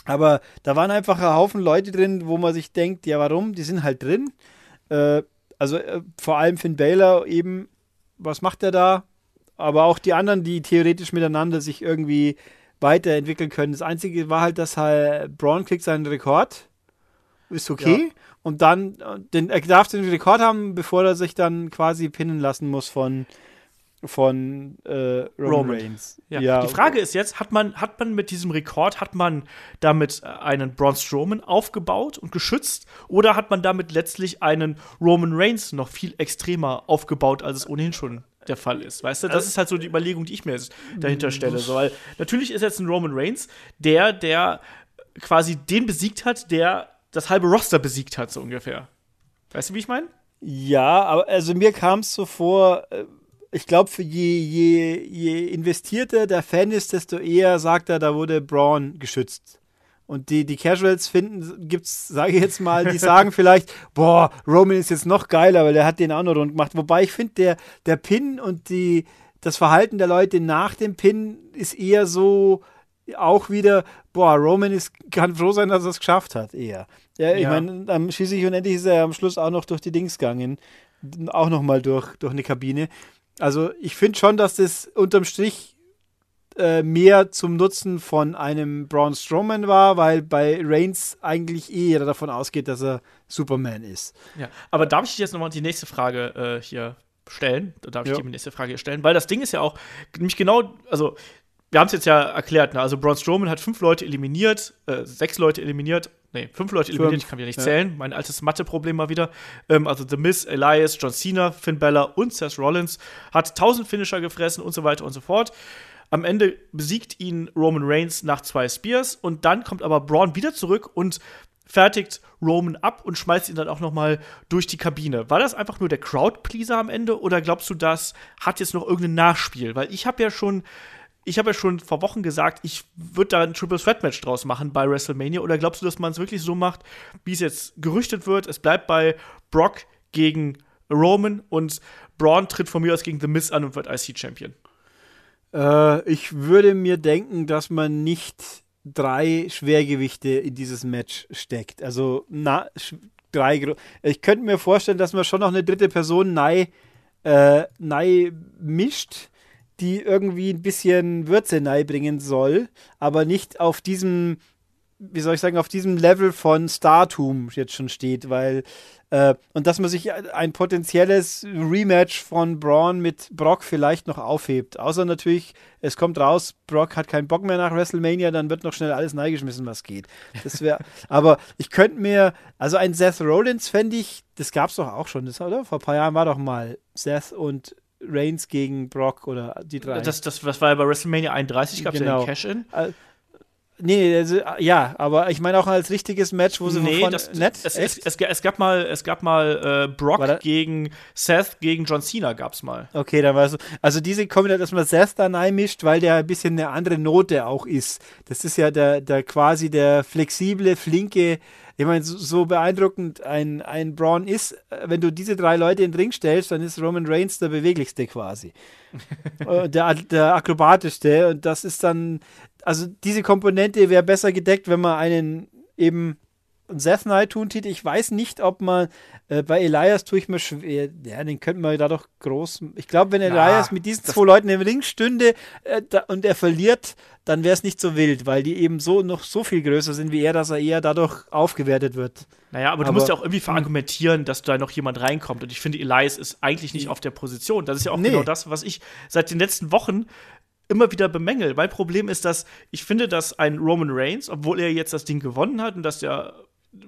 Aber da waren einfach ein Haufen Leute drin, wo man sich denkt, ja, warum? Die sind halt drin. Äh, also äh, vor allem Finn Baylor eben was macht er da? Aber auch die anderen, die theoretisch miteinander sich irgendwie weiterentwickeln können. Das Einzige war halt, dass halt Braun kriegt seinen Rekord. Ist okay. Ja. Und dann, den, er darf den Rekord haben, bevor er sich dann quasi pinnen lassen muss von, von äh, Roman, Reigns. Ja. ja. Die Frage ist jetzt, hat man, hat man mit diesem Rekord, hat man damit einen Braun Strowman aufgebaut und geschützt oder hat man damit letztlich einen Roman Reigns noch viel extremer aufgebaut, als es ohnehin schon der Fall ist. Weißt du, das ist halt so die Überlegung, die ich mir jetzt dahinter stelle. So, weil natürlich ist jetzt ein Roman Reigns der, der quasi den besiegt hat, der das halbe Roster besiegt hat, so ungefähr. Weißt du, wie ich meine? Ja, aber also mir kam es so vor, äh, ich glaube, je, je, je investierter der Fan ist, desto eher sagt er, da wurde Braun geschützt. Und die, die Casuals finden, gibt's, sage ich jetzt mal, die sagen vielleicht, boah, Roman ist jetzt noch geiler, weil der hat den auch noch rund gemacht. Wobei ich finde, der, der Pin und die, das Verhalten der Leute nach dem Pin ist eher so auch wieder, boah, Roman ist, kann froh sein, dass er es geschafft hat, eher. Ja, ich ja. meine, schließlich und endlich ist er am Schluss auch noch durch die Dings gegangen. Auch nochmal durch, durch eine Kabine. Also ich finde schon, dass das unterm Strich äh, mehr zum Nutzen von einem Braun Strowman war, weil bei Reigns eigentlich eh jeder davon ausgeht, dass er Superman ist. Ja, aber darf ich jetzt nochmal die nächste Frage äh, hier stellen? Da darf ich ja. die nächste Frage hier stellen, weil das Ding ist ja auch nämlich genau, also wir haben es jetzt ja erklärt, ne? also Braun Strowman hat fünf Leute eliminiert, äh, sechs Leute eliminiert, nee, fünf Leute eliminiert, ich kann wieder nicht ja. zählen, mein altes Mathe-Problem mal wieder. Ähm, also The Miz, Elias, John Cena, Finn Bella und Seth Rollins hat tausend Finisher gefressen und so weiter und so fort. Am Ende besiegt ihn Roman Reigns nach zwei Spears und dann kommt aber Braun wieder zurück und fertigt Roman ab und schmeißt ihn dann auch noch mal durch die Kabine. War das einfach nur der Crowdpleaser am Ende oder glaubst du, das hat jetzt noch irgendein Nachspiel? Weil ich habe ja schon ich habe ja schon vor Wochen gesagt, ich würde da ein Triple Threat Match draus machen bei WrestleMania. Oder glaubst du, dass man es wirklich so macht, wie es jetzt gerüchtet wird? Es bleibt bei Brock gegen Roman und Braun tritt von mir aus gegen The Miz an und wird IC-Champion. Äh, ich würde mir denken, dass man nicht drei Schwergewichte in dieses Match steckt. Also na, drei. Ich könnte mir vorstellen, dass man schon noch eine dritte Person nei, äh, nei mischt die irgendwie ein bisschen Würze bringen soll, aber nicht auf diesem, wie soll ich sagen, auf diesem Level von Startum jetzt schon steht, weil äh, und dass man sich ein potenzielles Rematch von Braun mit Brock vielleicht noch aufhebt. Außer natürlich, es kommt raus, Brock hat keinen Bock mehr nach WrestleMania, dann wird noch schnell alles neigeschmissen, was geht. Das wäre, aber ich könnte mir, also ein Seth Rollins fände ich, das gab es doch auch schon, das, oder? Vor ein paar Jahren war doch mal Seth und Reigns gegen Brock oder die drei. Das, das, das war ja bei WrestleMania 31, gab es genau. ja den Cash-In. Nee, also, ja, aber ich meine auch als richtiges Match, wo sie nee, von das, nett. Es, es, es, es, gab mal, es gab mal äh, Brock gegen Seth gegen John Cena gab's mal. Okay, dann war es so. Also diese Kombination, dass man Seth da mischt, weil der ein bisschen eine andere Note auch ist. Das ist ja der, der quasi der flexible, flinke ich meine, so, so, beeindruckend ein, ein Braun ist, wenn du diese drei Leute in den Ring stellst, dann ist Roman Reigns der beweglichste quasi. Äh, der, der akrobatischste. Und das ist dann, also diese Komponente wäre besser gedeckt, wenn man einen eben Seth Knight tun tut. Ich weiß nicht, ob man äh, bei Elias tue ich mir schwer. Ja, den könnten wir da doch groß. Ich glaube, wenn Elias Na, mit diesen zwei Leuten im Ring stünde äh, da, und er verliert, dann wäre es nicht so wild, weil die eben so noch so viel größer sind wie er, dass er eher dadurch aufgewertet wird. Naja, aber, aber du musst ja auch irgendwie verargumentieren, dass da noch jemand reinkommt. Und ich finde, Elias ist eigentlich nicht auf der Position. Das ist ja auch nee. genau das, was ich seit den letzten Wochen immer wieder bemängel. Mein Problem ist, dass ich finde, dass ein Roman Reigns, obwohl er jetzt das Ding gewonnen hat und dass der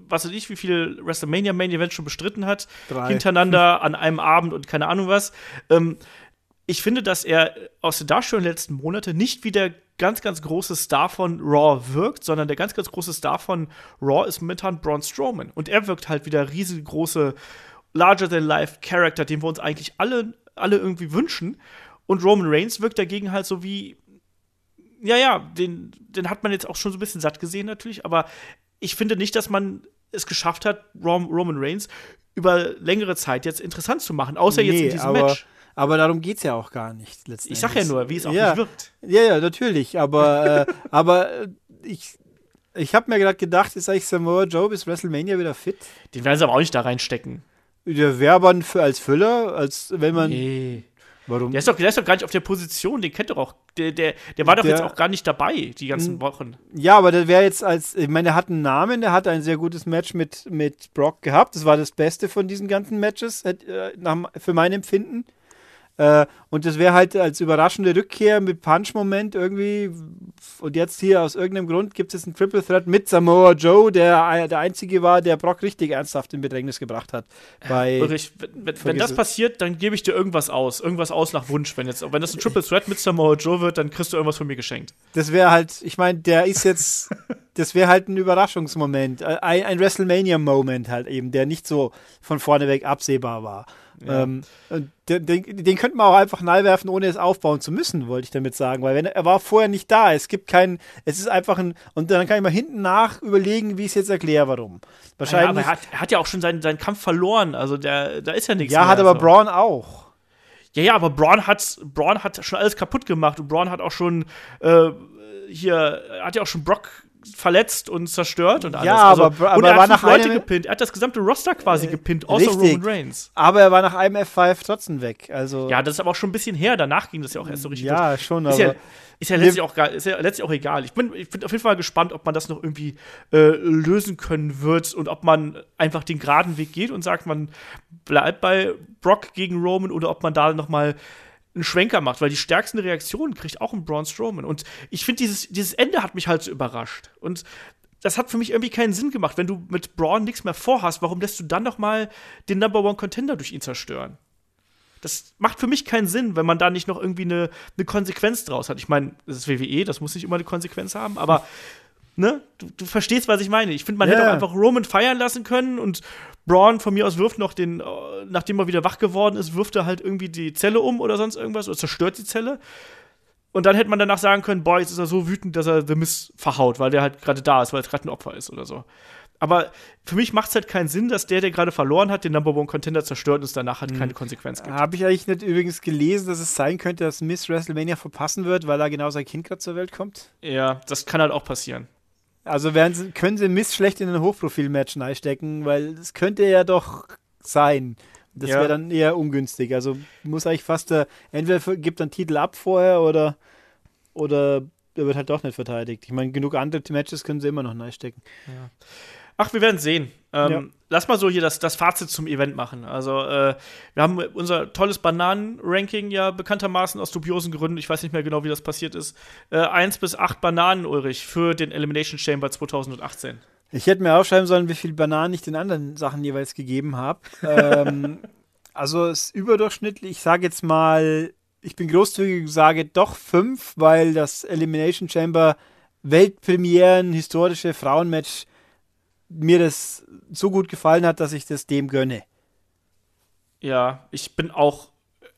was weiß ich, wie viel WrestleMania Main Events schon bestritten hat, Drei. hintereinander an einem Abend und keine Ahnung was. Ähm, ich finde, dass er aus der Darstellung der letzten Monate nicht wie der ganz, ganz große Star von Raw wirkt, sondern der ganz, ganz große Star von Raw ist momentan Braun Strowman. Und er wirkt halt wie der riesengroße, larger-than-life-Character, den wir uns eigentlich alle, alle irgendwie wünschen. Und Roman Reigns wirkt dagegen halt so wie ja, ja, den, den hat man jetzt auch schon so ein bisschen satt gesehen natürlich, aber ich finde nicht, dass man es geschafft hat, Roman Reigns über längere Zeit jetzt interessant zu machen, außer nee, jetzt in diesem aber, Match. Aber darum geht es ja auch gar nicht. Ich sag ja nur, wie es auch ja, nicht wirkt. Ja, ja, natürlich. Aber, äh, aber äh, ich, ich habe mir gerade gedacht, ist eigentlich Samoa Joe bis WrestleMania wieder fit? Den werden sie aber auch nicht da reinstecken. Der wäre aber als Füller, als wenn man. Nee. Warum? Der ist, doch, der ist doch gar nicht auf der Position, den kennt doch auch. Der, der, der war doch Der- jetzt auch gar nicht dabei, die ganzen Wochen. Ja, aber der wäre jetzt als, ich meine, der hat einen Namen, der hat ein sehr gutes Match mit, mit Brock gehabt. Das war das Beste von diesen ganzen Matches, äh, für mein Empfinden. Äh, und das wäre halt als überraschende Rückkehr mit Punch-Moment irgendwie. Und jetzt hier aus irgendeinem Grund gibt es einen Triple Threat mit Samoa Joe, der der einzige war, der Brock richtig ernsthaft in Bedrängnis gebracht hat. Bei, Ulrich, wenn, wenn, das passiert, dann gebe ich dir irgendwas aus. Irgendwas aus nach Wunsch. Wenn, jetzt, wenn das ein Triple Threat mit Samoa Joe wird, dann kriegst du irgendwas von mir geschenkt. das wäre halt, ich meine, der ist jetzt, das wäre halt ein Überraschungsmoment, äh, ein, ein WrestleMania-Moment halt eben, der nicht so von vorne weg absehbar war. Ähm, den, den, den könnte man auch einfach nallwerfen, ohne es aufbauen zu müssen, wollte ich damit sagen, weil wenn er, war vorher nicht da, es gibt keinen, es ist einfach ein, und dann kann ich mal hinten nach überlegen, wie ich es jetzt erkläre, warum. Ja, aber Wahrscheinlich, er hat, er hat ja auch schon seinen, seinen Kampf verloren. Also der, da ist ja nichts ja, mehr. hat aber also. Braun auch. Ja, ja, aber Braun hat, Braun hat schon alles kaputt gemacht und Braun hat auch schon äh, hier, hat ja auch schon Brock verletzt und zerstört und alles. Ja, also, aber- aber und er war nach Leute einem- gepinnt. Er hat das gesamte Roster quasi gepinnt, außer richtig. Roman Reigns. Aber er war nach einem F5 trotzdem weg, also. Ja, das ist aber auch schon ein bisschen her. Danach ging das ja auch erst so richtig ja schon, Ist aber. ja, ist ja letztlich auch, ist ja letztlich auch egal. Ich bin, ich bin auf jeden Fall gespannt, ob man das noch irgendwie äh, lösen können wird und ob man einfach den geraden Weg geht und sagt, man bleibt bei Brock gegen Roman oder ob man da noch mal einen Schwenker macht, weil die stärksten Reaktionen kriegt auch ein Braun Strowman. Und ich finde, dieses, dieses Ende hat mich halt so überrascht. Und das hat für mich irgendwie keinen Sinn gemacht. Wenn du mit Braun nichts mehr vorhast, warum lässt du dann noch mal den Number One Contender durch ihn zerstören? Das macht für mich keinen Sinn, wenn man da nicht noch irgendwie eine, eine Konsequenz draus hat. Ich meine, das ist WWE, das muss nicht immer eine Konsequenz haben, aber ne, du, du verstehst, was ich meine. Ich finde, man Ja, hätte auch einfach Roman feiern lassen können und Braun von mir aus wirft noch den, äh, nachdem er wieder wach geworden ist, wirft er halt irgendwie die Zelle um oder sonst irgendwas oder zerstört die Zelle. Und dann hätte man danach sagen können, boah, jetzt ist er so wütend, dass er The Miss verhaut, weil der halt gerade da ist, weil es gerade ein Opfer ist oder so. Aber für mich macht es halt keinen Sinn, dass der, der gerade verloren hat, den Number One Contender zerstört und es danach halt keine Konsequenz gibt. Habe ich eigentlich nicht übrigens gelesen, dass es sein könnte, dass Miss WrestleMania verpassen wird, weil da genau sein Kind gerade zur Welt kommt? Ja, das kann halt auch passieren. Also werden sie, können sie Miss schlecht in ein Hochprofil-Match reinstecken, weil es könnte ja doch sein. Das Ja. wäre dann eher ungünstig. Also muss eigentlich fast der, entweder gibt einen Titel ab vorher oder, oder er wird halt doch nicht verteidigt. Ich meine, genug andere Matches können sie immer noch reinstecken. Ach, wir werden sehen. Ähm, Ja. Lass mal so hier das, das Fazit zum Event machen. Also, äh, wir haben unser tolles Bananen-Ranking ja bekanntermaßen aus dubiosen Gründen, ich weiß nicht mehr genau, wie das passiert ist, äh, 1 bis 8 Bananen, Ulrich, für den Elimination Chamber 2018. Ich hätte mir aufschreiben sollen, wie viel Bananen ich den anderen Sachen jeweils gegeben habe. ähm, also es ist überdurchschnittlich. Ich sage jetzt mal, ich bin großzügig und sage doch fünf, weil das Elimination Chamber Weltpremieren, historische Frauenmatch mir das so gut gefallen hat, dass ich das dem gönne. Ja, ich bin auch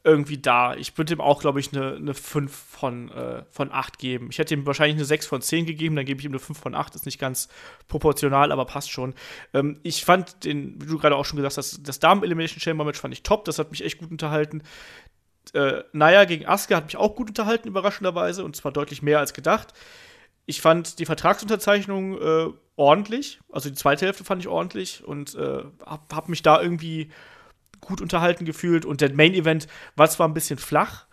irgendwie da. Ich würde ihm auch, glaube ich, eine, eine 5 von, äh, von 8 geben. Ich hätte ihm wahrscheinlich eine 6 von 10 gegeben, dann gebe ich ihm eine 5 von 8. Ist nicht ganz proportional, aber passt schon. Ähm, ich fand den, wie du gerade auch schon gesagt hast, das Damen-Elimination Chamber-Match fand ich top. Das hat mich echt gut unterhalten. Äh, Naya gegen Asuka hat mich auch gut unterhalten, überraschenderweise, und zwar deutlich mehr als gedacht. Ich fand die Vertragsunterzeichnung äh, ordentlich, also die zweite Hälfte fand ich ordentlich und äh, hab, hab mich da irgendwie gut unterhalten gefühlt und der Main Event war zwar ein bisschen flach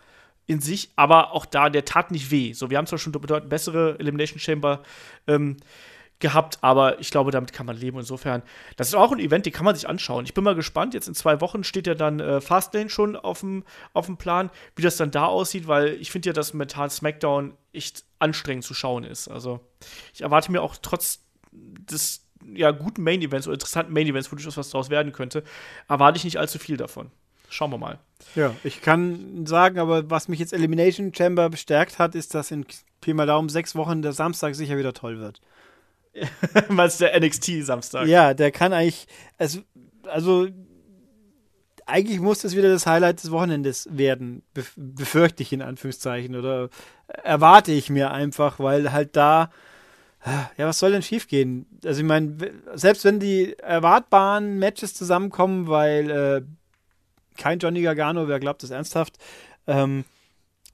in sich, aber auch da, der tat nicht weh. So, wir haben zwar schon bedeutend bessere Elimination Chamber ähm, gehabt, aber ich glaube, damit kann man leben. Insofern, das ist auch ein Event, den kann man sich anschauen. Ich bin mal gespannt. Jetzt in zwei Wochen steht ja dann äh, Fastlane schon auf dem auf dem Plan, wie das dann da aussieht, weil ich finde ja, dass momentan SmackDown echt anstrengend zu schauen ist. Also ich erwarte mir auch trotz des ja, guten Main Events oder interessanten Main Events, wo durchaus was draus werden könnte, erwarte ich nicht allzu viel davon. Schauen wir mal. Ja, ich kann sagen, aber was mich jetzt Elimination Chamber bestärkt hat, ist, dass in Pi mal Daumen sechs Wochen der Samstag sicher wieder toll wird. Es der NXT-Samstag. Ja, der kann eigentlich, es, also eigentlich muss das wieder das Highlight des Wochenendes werden, bef befürchte ich in Anführungszeichen oder erwarte ich mir einfach, weil halt da, ja, was soll denn schiefgehen? Also ich meine, selbst wenn die erwartbaren Matches zusammenkommen, weil äh, kein Johnny Gargano, wer glaubt das ernsthaft, ähm,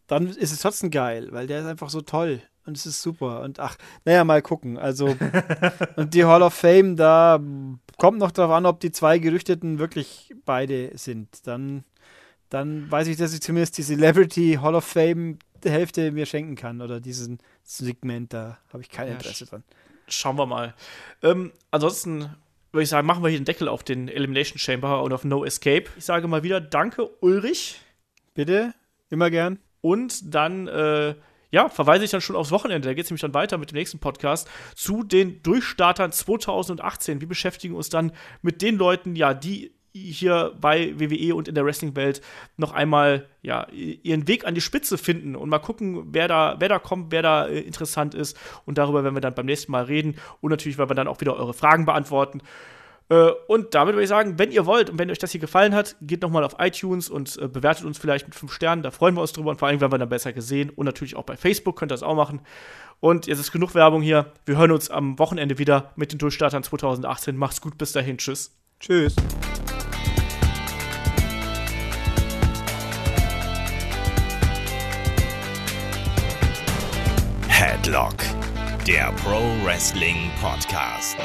dann ist es trotzdem geil, weil der ist einfach so toll und es ist super und ach, naja, mal gucken. Also und die Hall of Fame, da kommt noch darauf an, ob die zwei Gerüchteten wirklich beide sind. Dann dann weiß ich, dass ich zumindest die Celebrity Hall of Fame Hälfte mir schenken kann oder diesen Segment, da habe ich kein Ja, Interesse dran. Schauen wir mal. Ähm, ansonsten würde ich sagen, machen wir hier den Deckel auf den Elimination Chamber und auf No Escape. Ich sage mal wieder Danke, Ulrich. Bitte, immer gern. Und dann, äh, ja, verweise ich dann schon aufs Wochenende. Da geht es nämlich dann weiter mit dem nächsten Podcast zu den Durchstartern 2018. Wir beschäftigen uns dann mit den Leuten, ja, die hier bei WWE und in der Wrestling-Welt noch einmal ja, ihren Weg an die Spitze finden und mal gucken, wer da, wer da kommt, wer da äh, interessant ist. Und darüber werden wir dann beim nächsten Mal reden. Und natürlich werden wir dann auch wieder eure Fragen beantworten. Äh, und damit würde ich sagen, wenn ihr wollt und wenn euch das hier gefallen hat, geht nochmal auf iTunes und äh, bewertet uns vielleicht mit 5 Sternen. Da freuen wir uns drüber und vor allem werden wir dann besser gesehen. Und natürlich auch bei Facebook könnt ihr das auch machen. Und jetzt ist genug Werbung hier. Wir hören uns am Wochenende wieder mit den Durchstartern 2018. Macht's gut, bis dahin. Tschüss. Tschüss. Headlock, der Pro Wrestling Podcast.